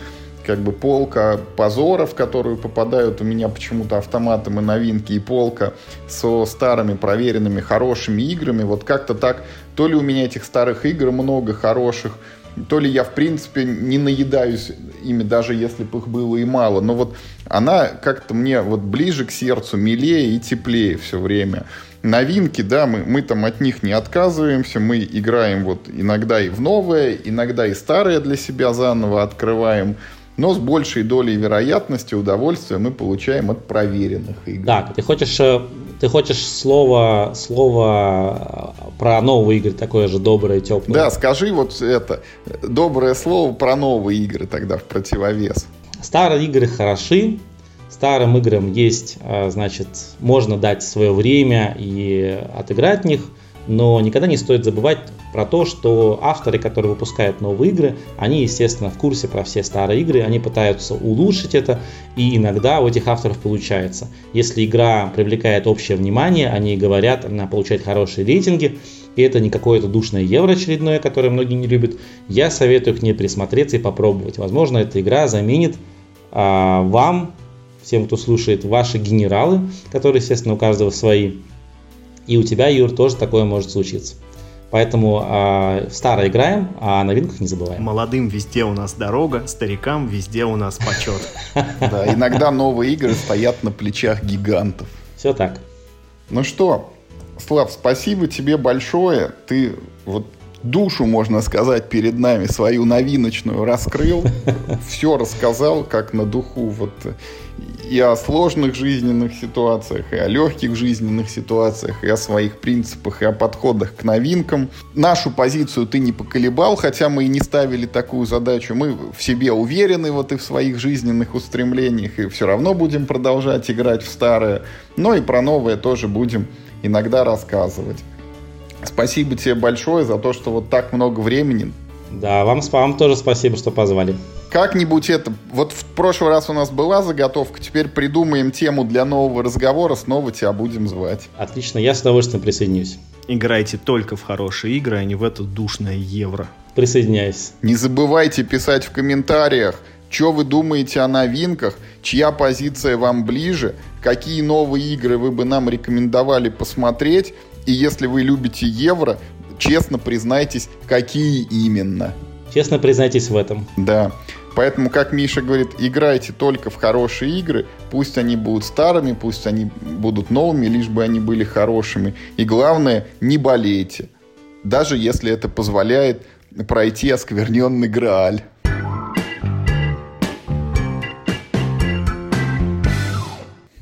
как бы полка позоров, в которую попадают у меня почему-то автоматом и новинки, и полка со старыми проверенными хорошими играми. Вот как-то так, то ли у меня этих старых игр много хороших, то ли я, в принципе, не наедаюсь ими, даже если бы их было и мало. Но вот она как-то мне вот ближе к сердцу, милее и теплее все время. Новинки, да, мы, мы там от них не отказываемся, мы играем вот иногда и в новое, иногда и старое для себя заново открываем но с большей долей вероятности удовольствия мы получаем от проверенных игр. Так, ты хочешь, э, ты хочешь слово, слово э, про новые игры такое же доброе, теплое? Да, скажи вот это, доброе слово про новые игры тогда в противовес. Старые игры хороши, старым играм есть, э, значит, можно дать свое время и отыграть в них – но никогда не стоит забывать про то, что авторы, которые выпускают новые игры, они, естественно, в курсе про все старые игры, они пытаются улучшить это, и иногда у этих авторов получается. Если игра привлекает общее внимание, они говорят, она получает хорошие рейтинги, и это не какое-то душное евро очередное, которое многие не любят, я советую к ней присмотреться и попробовать. Возможно, эта игра заменит а, вам, всем, кто слушает, ваши генералы, которые, естественно, у каждого свои, и у тебя, Юр, тоже такое может случиться. Поэтому э, в старое играем, а о новинках не забываем. Молодым везде у нас дорога, старикам везде у нас почет. Да, иногда новые игры стоят на плечах гигантов. Все так. Ну что, Слав, спасибо тебе большое. Ты вот душу, можно сказать, перед нами свою новиночную раскрыл. Все рассказал, как на духу. Вот и о сложных жизненных ситуациях, и о легких жизненных ситуациях, и о своих принципах, и о подходах к новинкам. Нашу позицию ты не поколебал, хотя мы и не ставили такую задачу. Мы в себе уверены вот и в своих жизненных устремлениях, и все равно будем продолжать играть в старое, но и про новое тоже будем иногда рассказывать. Спасибо тебе большое за то, что вот так много времени. Да, вам, вам тоже спасибо, что позвали. Как-нибудь это... Вот в прошлый раз у нас была заготовка, теперь придумаем тему для нового разговора, снова тебя будем звать. Отлично, я с удовольствием присоединюсь. Играйте только в хорошие игры, а не в это душное евро. Присоединяюсь. Не забывайте писать в комментариях, что вы думаете о новинках, чья позиция вам ближе, какие новые игры вы бы нам рекомендовали посмотреть, и если вы любите евро, честно признайтесь, какие именно. Честно признайтесь в этом. Да. Поэтому, как Миша говорит, играйте только в хорошие игры, пусть они будут старыми, пусть они будут новыми, лишь бы они были хорошими. И главное, не болейте, даже если это позволяет пройти оскверненный Грааль.